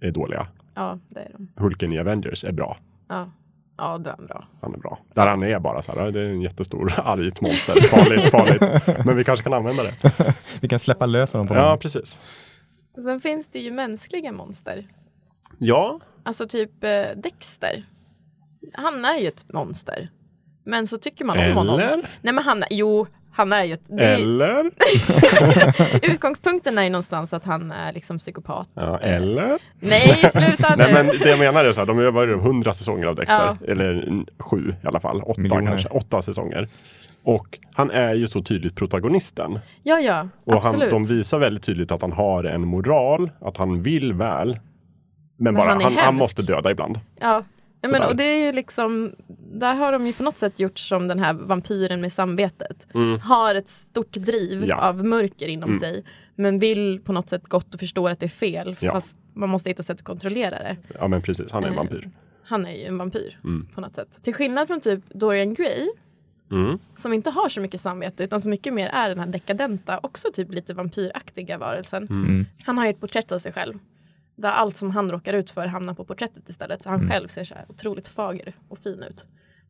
är dåliga. Ja, det är de. Hulken i Avengers är bra. Ja, ja det är bra. Han är bra. Där han är bara så här, det är en jättestor argt monster. Farligt, farligt. Men vi kanske kan använda det. Vi kan släppa lös honom på Ja, honom. precis. Sen finns det ju mänskliga monster. Ja, Alltså typ eh, Dexter. Han är ju ett monster. Men så tycker man om honom. eller? Nej men han jo, han är ju ett, är, Eller? Utgångspunkten är ju någonstans att han är liksom psykopat. Ja, Eh, eller? Nej, sluta nu! Nej, men det jag menar är så här, de har varit hundra säsonger av Dexter. Ja. Eller sju i alla fall. Åtta Miljoner. kanske. Åtta säsonger. Och han är ju så tydligt protagonisten. Ja, ja, Och han, absolut. de visar väldigt tydligt att han har en moral, att han vill väl. Men, bara, han han, han, måste döda ibland. Ja, ja men, och det är ju liksom, där har de ju på något sätt gjort som den här vampyren med samvetet. Mm. Har ett stort driv Ja. av mörker inom Mm. sig. Men vill på något sätt gott och förstår att det är fel. Ja. Fast man måste hitta sätt att kontrollera det. Ja men precis, han är en Eh, vampyr. Han är ju en vampyr Mm. på något sätt. Till skillnad från typ Dorian Gray. Mm. Som inte har så mycket samvete utan så mycket mer är den här dekadenta, också typ lite vampyraktiga varelsen. Mm. Han har ju ett porträtt av sig själv. Där allt som han råkar ut för hamnar på porträttet istället. Så han Mm. själv ser så här otroligt fager och fin ut.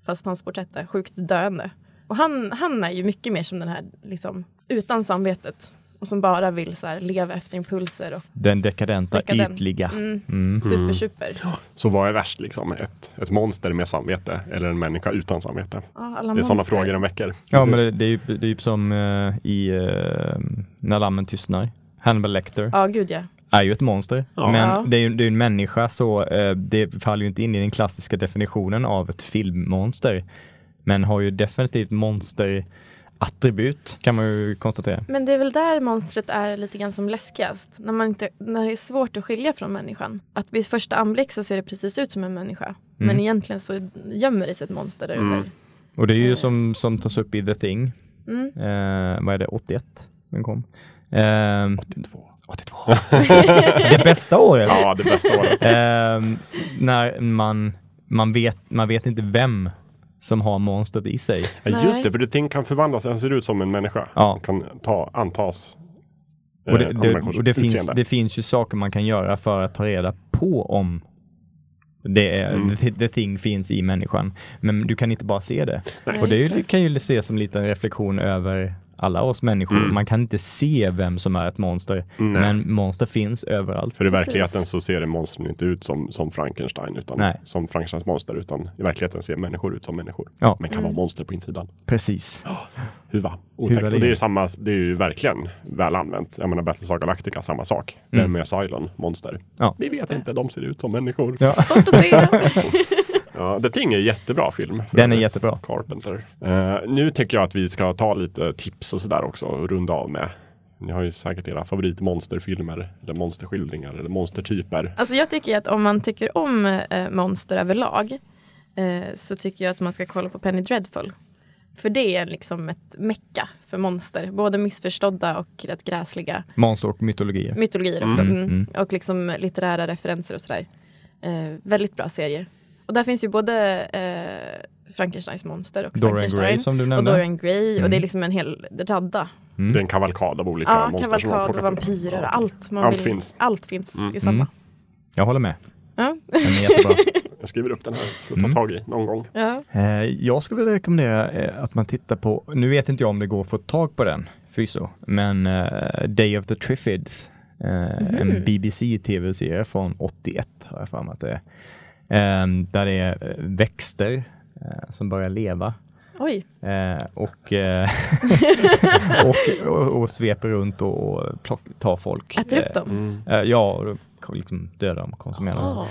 Fast hans porträtt är sjukt döende. Och han, han är ju mycket mer som den här, liksom, utan samvetet. Och som bara vill så här, leva efter impulser och Den dekadenta, Dekadent. ytliga. mm, Mm. super, super. Så vad är värst liksom? Ett, ett monster med samvete eller en människa utan samvete? Alla Det är sådana frågor den väcker. Ja, Precis. men det, det är ju det är ju som eh, i uh, När lammen tystnar. Hannibal Lecter Ja, gud ja. Är ju ett monster. Ja. Men Ja. det är ju det är en människa så eh, det faller ju inte in i den klassiska definitionen av ett filmmonster. Men har ju definitivt monsterattribut kan man ju konstatera. Men det är väl där monstret är lite grann som läskigast. När, man inte, när det är svårt att skilja från människan. Att vid första anblick så ser det precis ut som en människa. Men Mm. egentligen så gömmer det sig ett monster där Mm. Och det är ju Eh. som, som tas upp i The Thing. Mm. Eh, vad är det, 81? Den kom. Eh, 82. 82. det bästa året. Ja, det bästa året. Ehm, när man, man, vet, man vet inte vem som har monstret i sig. Ja, just det, för Thing kan förvandlas, han ser ut som en människa. Ja. Han kan ta, antas. Och det, eh, det, och det, finns, det finns ju saker man kan göra för att ta reda på om det är, Mm. the, the thing finns i människan. Men du kan inte bara se det. Nej, och det, ju- kan ju ses som lite en reflektion över alla oss människor. Mm. Man kan inte se vem som är ett monster, Nej. men monster finns överallt. För i Precis. verkligheten så ser det monstren inte ut som, som Frankenstein, utan Nej. som Frankensteins monster, utan i verkligheten ser människor ut som människor. Ja. Men kan vara monster på insidan. Precis. Huva. Otäckt. Huva och det är det. ju samma, det är ju verkligen väl använt. Jag menar Battlestar Galactica, samma sak. Mm. Vem är Cylon? Monster. Ja. Vi vet inte, de ser ut som människor. Ja. Svårt att se. Ja, The Thing är en jättebra film. Den är jättebra. Carpenter. Eh, nu tycker jag att vi ska ta lite tips och sådär också och runda av med. Ni har ju säkert era favoritmonsterfilmer eller monsterskildringar eller monstertyper. Alltså jag tycker att om man tycker om eh, monster överlag eh, så tycker jag att man ska kolla på Penny Dreadful. För det är liksom ett mecka för monster. Både missförstådda och rätt gräsliga. Monster och mytologier. Mytologier också. Mm, Mm. mm. Och liksom litterära referenser och sådär. Eh, väldigt bra serie. Och där finns ju både eh, Frankensteins monster och Dorian Frankenstein. Gray som du och nämnde. Dorian Gray. Och Mm. det är liksom en hel radda. Mm. Det är en kavalkad av olika Ja, monster. kavalkad och vampyrer och allt. Man Allt vill, finns. Allt finns Mm. i samma. Mm. Jag håller med. Ja. Den är jättebra. Jag skriver upp den här för att ta Mm. tag i någon gång. Ja. Eh, jag skulle vilja rekommendera eh, att man tittar på, nu vet inte jag om det går att få tag på den förvisso, men eh, Day of the Triffids. Eh, En BBC-tv-serie från 81 har jag för mig att det är. Eh, där det är eh, växter eh, som börjar leva Oj. eh, och, eh, och, och, och sveper runt och, och plock, tar folk. Äter upp Eh, dem? Mm. eh, ja, och liksom döda dem, konsumera dem. Ah.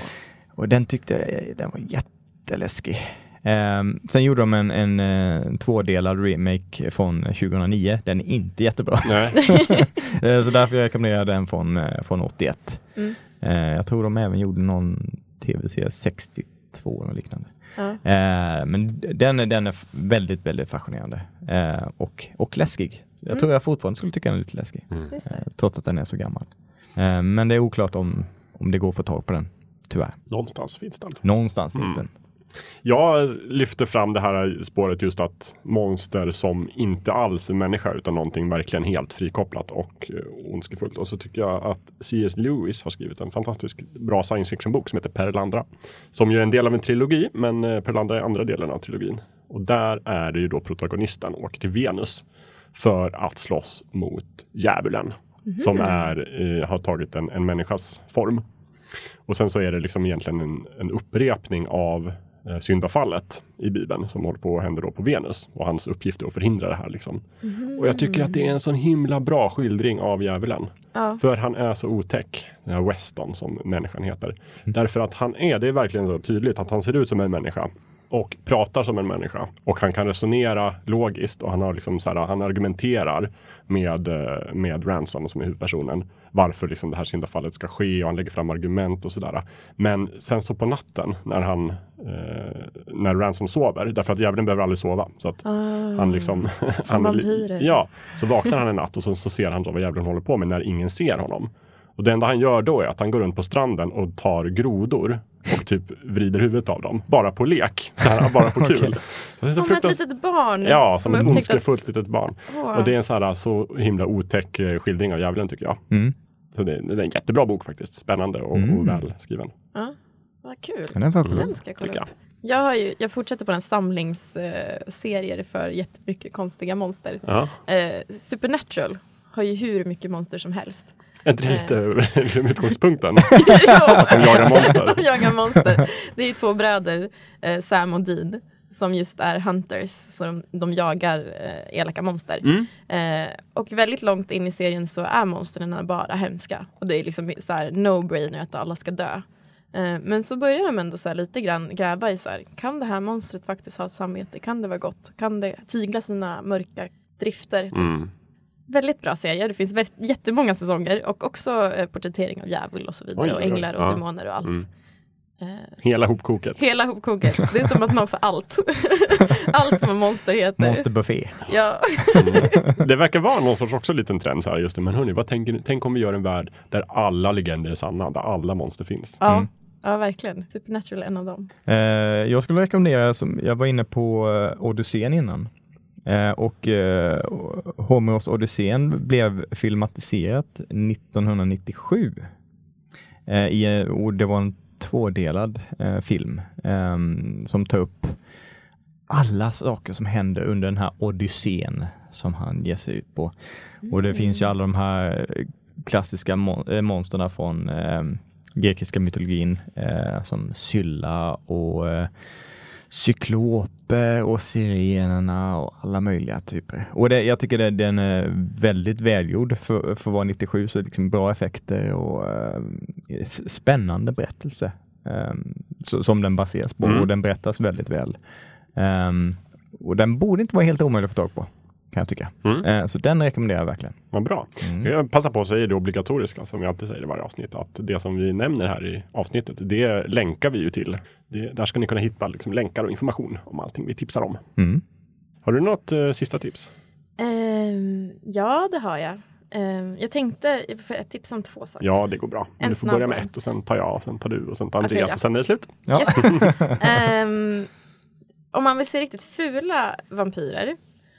Och den tyckte jag den var jätteläskig. Ehm, sen gjorde de en, en, eh, tvådelad remake från 2009. Den är inte jättebra. Nej. Eh, så därför rekommenderar jag den från, från 81. Mm. Eh, jag tror de även gjorde någon tv-serie 62 eller liknande. Ja. Eh, men den, är- den är väldigt, väldigt fascinerande eh, och, och läskig. Jag Mm. tror jag fortfarande skulle tycka den är lite läskig, det. eh, trots att den är så gammal. Eh, men det är oklart om, om det går att få tag på den, tyvärr. Någonstans finns den. Någonstans finns Mm. den. Jag lyfter fram det här spåret just att monster som inte alls är människa utan någonting verkligen helt frikopplat och eh, ondskefullt. Och så tycker jag att C.S. Lewis har skrivit en fantastisk bra science fiction bok som heter Perlandra. Som ju är en del av en trilogi, men eh, Perlandra är andra delen av trilogin. Och där är det ju då protagonisten åker till Venus för att slåss mot djävulen. Som är, eh, har tagit en, en människas form. Och sen så är det liksom egentligen en, en upprepning av syndafallet i Bibeln som håller på att hända då på Venus. Och hans uppgift är att förhindra det här. Liksom. Och jag tycker att det är en sån himla bra skildring av djävulen. Ja. För han är så otäck, den här Weston som människan heter. Därför att han är, det är verkligen så tydligt att han ser ut som en människa. Och pratar som en människa. Och han kan resonera logiskt och han, har liksom så här, han argumenterar med, eh, med Ransom som är huvudpersonen. Varför liksom det här syndafallet ska ske och han lägger fram argument och sådär. Men sen så på natten när han eh, när Ransom sover, därför att djävulen behöver aldrig sova. Så att han liksom... Som vampyrer. Ja, så vaknar han en natt och så, så ser han då vad djävulen håller på med när ingen ser honom. Och det enda han gör då är att han går runt på stranden och tar grodor och typ vrider huvudet av dem. Bara på lek. Så här, bara på kul. Så Som ett litet barn. Ja, som har ett ondskefullt litet barn. Åh. Och det är en så, här, så himla otäck eh, skildring av djävulen tycker jag. Mm. Så det, det är en jättebra bok faktiskt. Spännande och, Mm. och välskriven. Ja, vad kul. Den var cool. Den ska jag kolla upp. jag. Har ju, jag fortsätter på den samlingsserier för jättemycket konstiga monster. Ja. Eh, Supernatural har ju hur mycket monster som helst. Är inte det lite liksom utgångspunkten? De jagar monster. de jagar monster. Det är två bröder, eh, Sam och Dean, som just är hunters. Så de, de jagar eh, elaka monster. Mm. Eh, och väldigt långt in i serien så är monstren bara hemska. Och det är liksom så no-brainer att alla ska dö. Eh, men så börjar de ändå så lite grann gräva i så här, kan det här monstret faktiskt ha ett samvete? Kan det vara gott? Kan det tygla sina mörka drifter? Typ. Mm. Väldigt bra serie. Det finns jättemånga säsonger och också eh, porträttering av djävul och så vidare Oj, och änglar och Ja. demoner och allt. Mm. Eh, Hela hopkoket. hela hopkoket. Det är som att man får allt. allt vad monster heter. Monsterbuffé. Ja. Det verkar vara någon sorts också liten trend så här just det. Men hörni, vad tänker? Tänk om vi gör en värld där alla legender är sanna, där alla monster finns. Ja. Mm. ja, verkligen. Supernatural är en av dem. Eh, jag skulle rekommendera, som jag var inne på uh, Odysseen innan. Eh, och eh, Homers Odysseen blev filmatiserat 1997. Eh, i, och det var en tvådelad eh, film ehm, som tar upp alla saker som händer under den här odyssén som han ger sig ut på. Och det finns ju alla de här klassiska mon äh, monsterna från äh, grekiska mytologin äh, som Sylla och cykloper och sirenerna och alla möjliga typer. Och det, jag tycker det, den är väldigt välgjord för, för att vara 97, så liksom bra effekter och äh, spännande berättelse äh, så, som den baseras på Mm. och den berättas väldigt väl. Um, och den borde inte vara helt omöjlig att få tag på, kan jag tycka. Mm. Eh, så den rekommenderar jag verkligen. Vad bra. Mm. Jag passar på att säga det obligatoriska som vi alltid säger i varje avsnitt. Att det som vi nämner här i avsnittet, det länkar vi ju till. Det, där ska ni kunna hitta liksom, länkar och information om allting vi tipsar om. Mm. Har du något eh, sista tips? Ehm, ja, det har jag. Ehm, jag tänkte få ett tips om två saker. Ja, det går bra. En du får börja med ett och sen tar jag och sen tar du och sen tar Andreas ja. och sen är det slut. Ja. Yes. Ehm, om man vill se riktigt fula vampyrer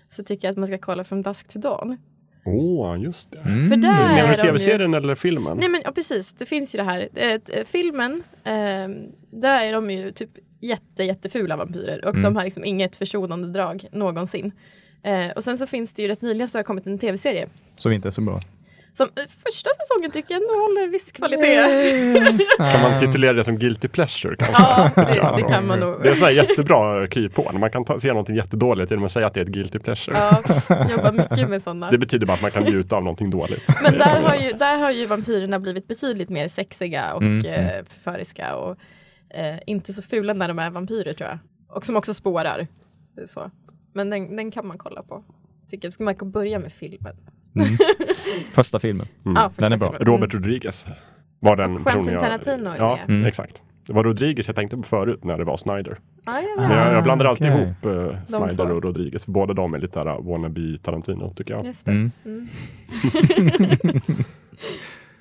så tycker jag att man ska kolla från Dusk to Dawn. Åh, just det. Mm. För där Menar är du tv-serien eller filmen? Nej men ja, precis, det finns ju det här. Eh, eh, filmen, ehm, där är de ju typ jätte, jättefula vampyrer och Mm. de har liksom inget försonande drag någonsin. Eh, och sen så finns det ju rätt nyligen så har det kommit en tv-serie Som inte är så bra. Som eh, första säsongen tycker jag ändå håller viss kvalitet. Kan man titulera det som guilty pleasure? Kanske? Ja, det, det kan man nog. Det är så här jättebra kryphål. Man kan ta, se någonting jättedåligt genom att säga att det är ett guilty pleasure. Ja, jobbar mycket med sådana. Det betyder bara att man kan njuta av någonting dåligt. Men där har, ju, där har ju vampyrerna blivit betydligt mer sexiga och Mm, eh, förföriska och eh, inte så fula när de är vampyrer tror jag. Och som också spårar. Så. Men den, den kan man kolla på. Tycker jag. Ska man börja med filmen? Första filmen. Mm. Ja, första Den är bra. filmen. Robert Rodriguez var den personen Quentin jag... Tarantino är Ja. Mm. exakt. Det var Rodriguez jag tänkte på förut när det var Snyder. Ah, ja, Men jag, jag blandar alltid okej. ihop eh, Snyder och Rodriguez. För båda de är lite såhär wannabe Tarantino tycker jag. Just det. Mm. Mm.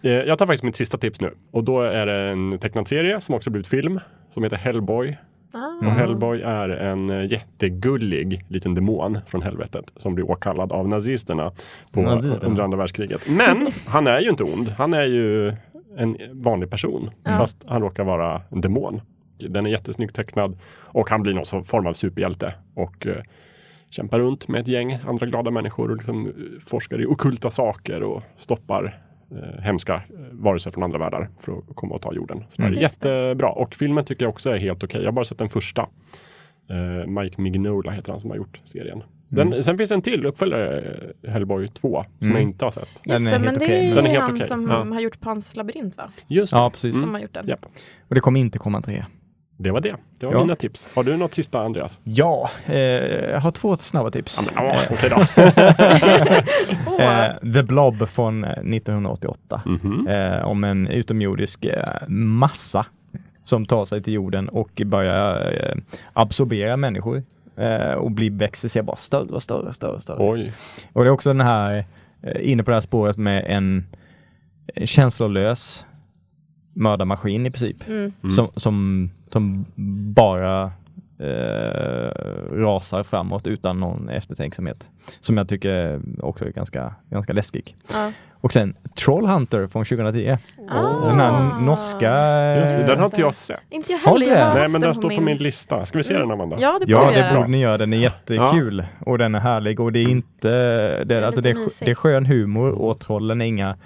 Eh, Jag tar faktiskt mitt sista tips nu. Och då är det en tecknad serie som också blivit film. Som heter Hellboy. Ah. Och Hellboy är en eh, jättegullig liten demon från helvetet som blir åkallad av nazisterna på, Nazisterna. under andra världskriget. Men han är ju inte ond. Han är ju en vanlig person. Ja. Fast han råkar vara en demon. Den är jättesnyggt tecknad och han blir någon form av superhjälte. Och eh, kämpar runt med ett gäng andra glada människor och liksom, eh, forskar i okulta saker och stoppar eh, hemska eh, varelser från andra världar för att komma och ta jorden. Så det är Mm. Det. jättebra. Och filmen tycker jag också är helt okej. Jag har bara sett den första. Eh, Mike Mignola heter han som har gjort serien. Den, Sen finns det en till uppföljare, Hellboy 2, som Mm. jag inte har sett. Just Den är det, men helt det är är helt han okej. som Ja. har gjort Pans labyrint va? Just det. Ja, precis. Som har gjort den. Japp. Och det kommer inte komma en trea. Det var det. Det var Ja. mina tips. Har du något sista Andreas? Ja, eh, jag har två snabba tips. Ja, Eh, Okej då. Eh, The Blob från eh, 1988. Mhm. eh, om en utomjordisk eh, massa som tar sig till jorden och börjar eh, absorbera människor eh, och blir, växer sig bara större och större och större. Och, större. Oj. och det är också den här, eh, inne på det här spåret med en känslolös mördarmaskin i princip. Mm. Mm. Som, som, som bara eh, rasar framåt utan någon eftertänksamhet. Som jag tycker också är ganska, ganska läskig. Ja. Och sen Trollhunter från 2010. Ah. Den här norska... Just det, den har inte det. jag sett. Inte jag heller. Jag det? Nej, men den den står på min lista. Ska vi se Mm. den Amanda? Ja, det Ja, det borde ni göra. Den är jättekul och den är härlig och det är inte... Det, är alltså det, är, det är skön humor och trollen är inga...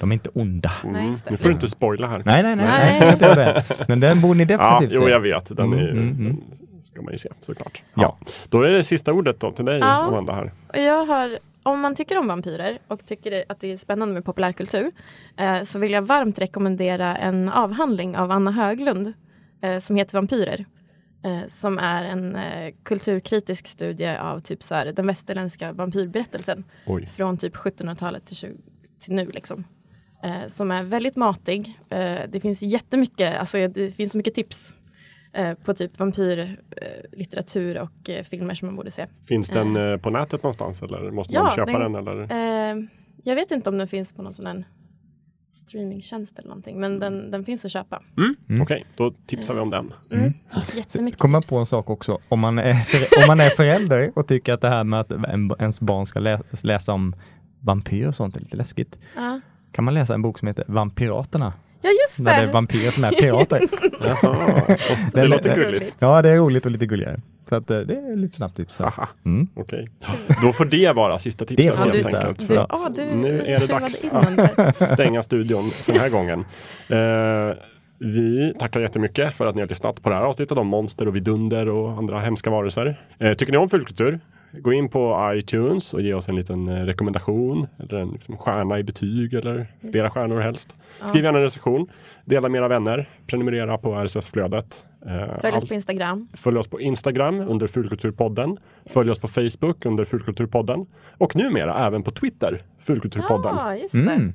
De är inte onda. Nej, just det. Nu får du inte spoila här. Nej, nej, nej. Nej. nej. inte det. Men den borde ni Ja, definitivt jo, se. jag vet. Den, är, Mm, mm, mm. den ska man ju se såklart. Ja. Då är det sista ordet då till dig Ja. Amanda här. Och jag har, om man tycker om vampyrer och tycker att det är spännande med populärkultur eh, så vill jag varmt rekommendera en avhandling av Anna Höglund eh, som heter Vampyrer. Eh, som är en eh, kulturkritisk studie av typ så här, den västerländska vampyrberättelsen Oj. från typ 1700-talet till, 20, till nu. Liksom. Eh, som är väldigt matig. Eh, det finns jättemycket, alltså det finns så mycket tips eh, på typ vampyrlitteratur och eh, filmer som man borde se. Finns den eh, på nätet någonstans eller måste Ja, man köpa den- den? eller? Eh, jag vet inte om den finns på någon sån här streamingtjänst eller någonting. Men den, den finns att köpa. Mm. Okej, då tipsar vi om den. Mm. Jättemycket Kommer tips. på en sak också. Om man, är för, om man är förälder och tycker att det här med att en, ens barn ska lä, läsa om vampyrer och sånt är lite läskigt. Ja. Kan man läsa en bok som heter Vampiraterna? ja, just Där det är det. vampyrer som är pirater. Jaha. Det är låter lite gulligt. ja, det är roligt och lite gulligare. Så att, eh, det är lite snabbt tips. Mm. okej. Då får det vara sista tipset Det du, helt enkelt. du, För att ja, du nu är det dags att stänga studion för den här gången. Eh, vi tackar jättemycket för att ni har lyssnat på det här avsnittet om monster och vidunder och andra hemska varelser. Eh, tycker ni om fulkultur? Gå in på iTunes och ge oss en liten eh, rekommendation eller en liksom, stjärna i betyg eller flera stjärnor helst. Skriv gärna en recension. Dela med era vänner. Prenumerera på RSS-flödet. Eh, Följ oss allt- på Instagram. Följ oss på Instagram under Fulkulturpodden. Följ oss på Facebook under Fulkulturpodden. Och numera även på Twitter, Fulkulturpodden. Ja, just det. Mm.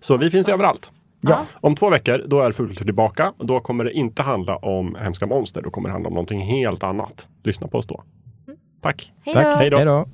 Så vi finns överallt. Ja. Om två veckor, då är Fulkultur tillbaka. Och då kommer det inte handla om hemska monster. Då kommer det handla om någonting helt annat. Lyssna på oss då. Tack! Hej då.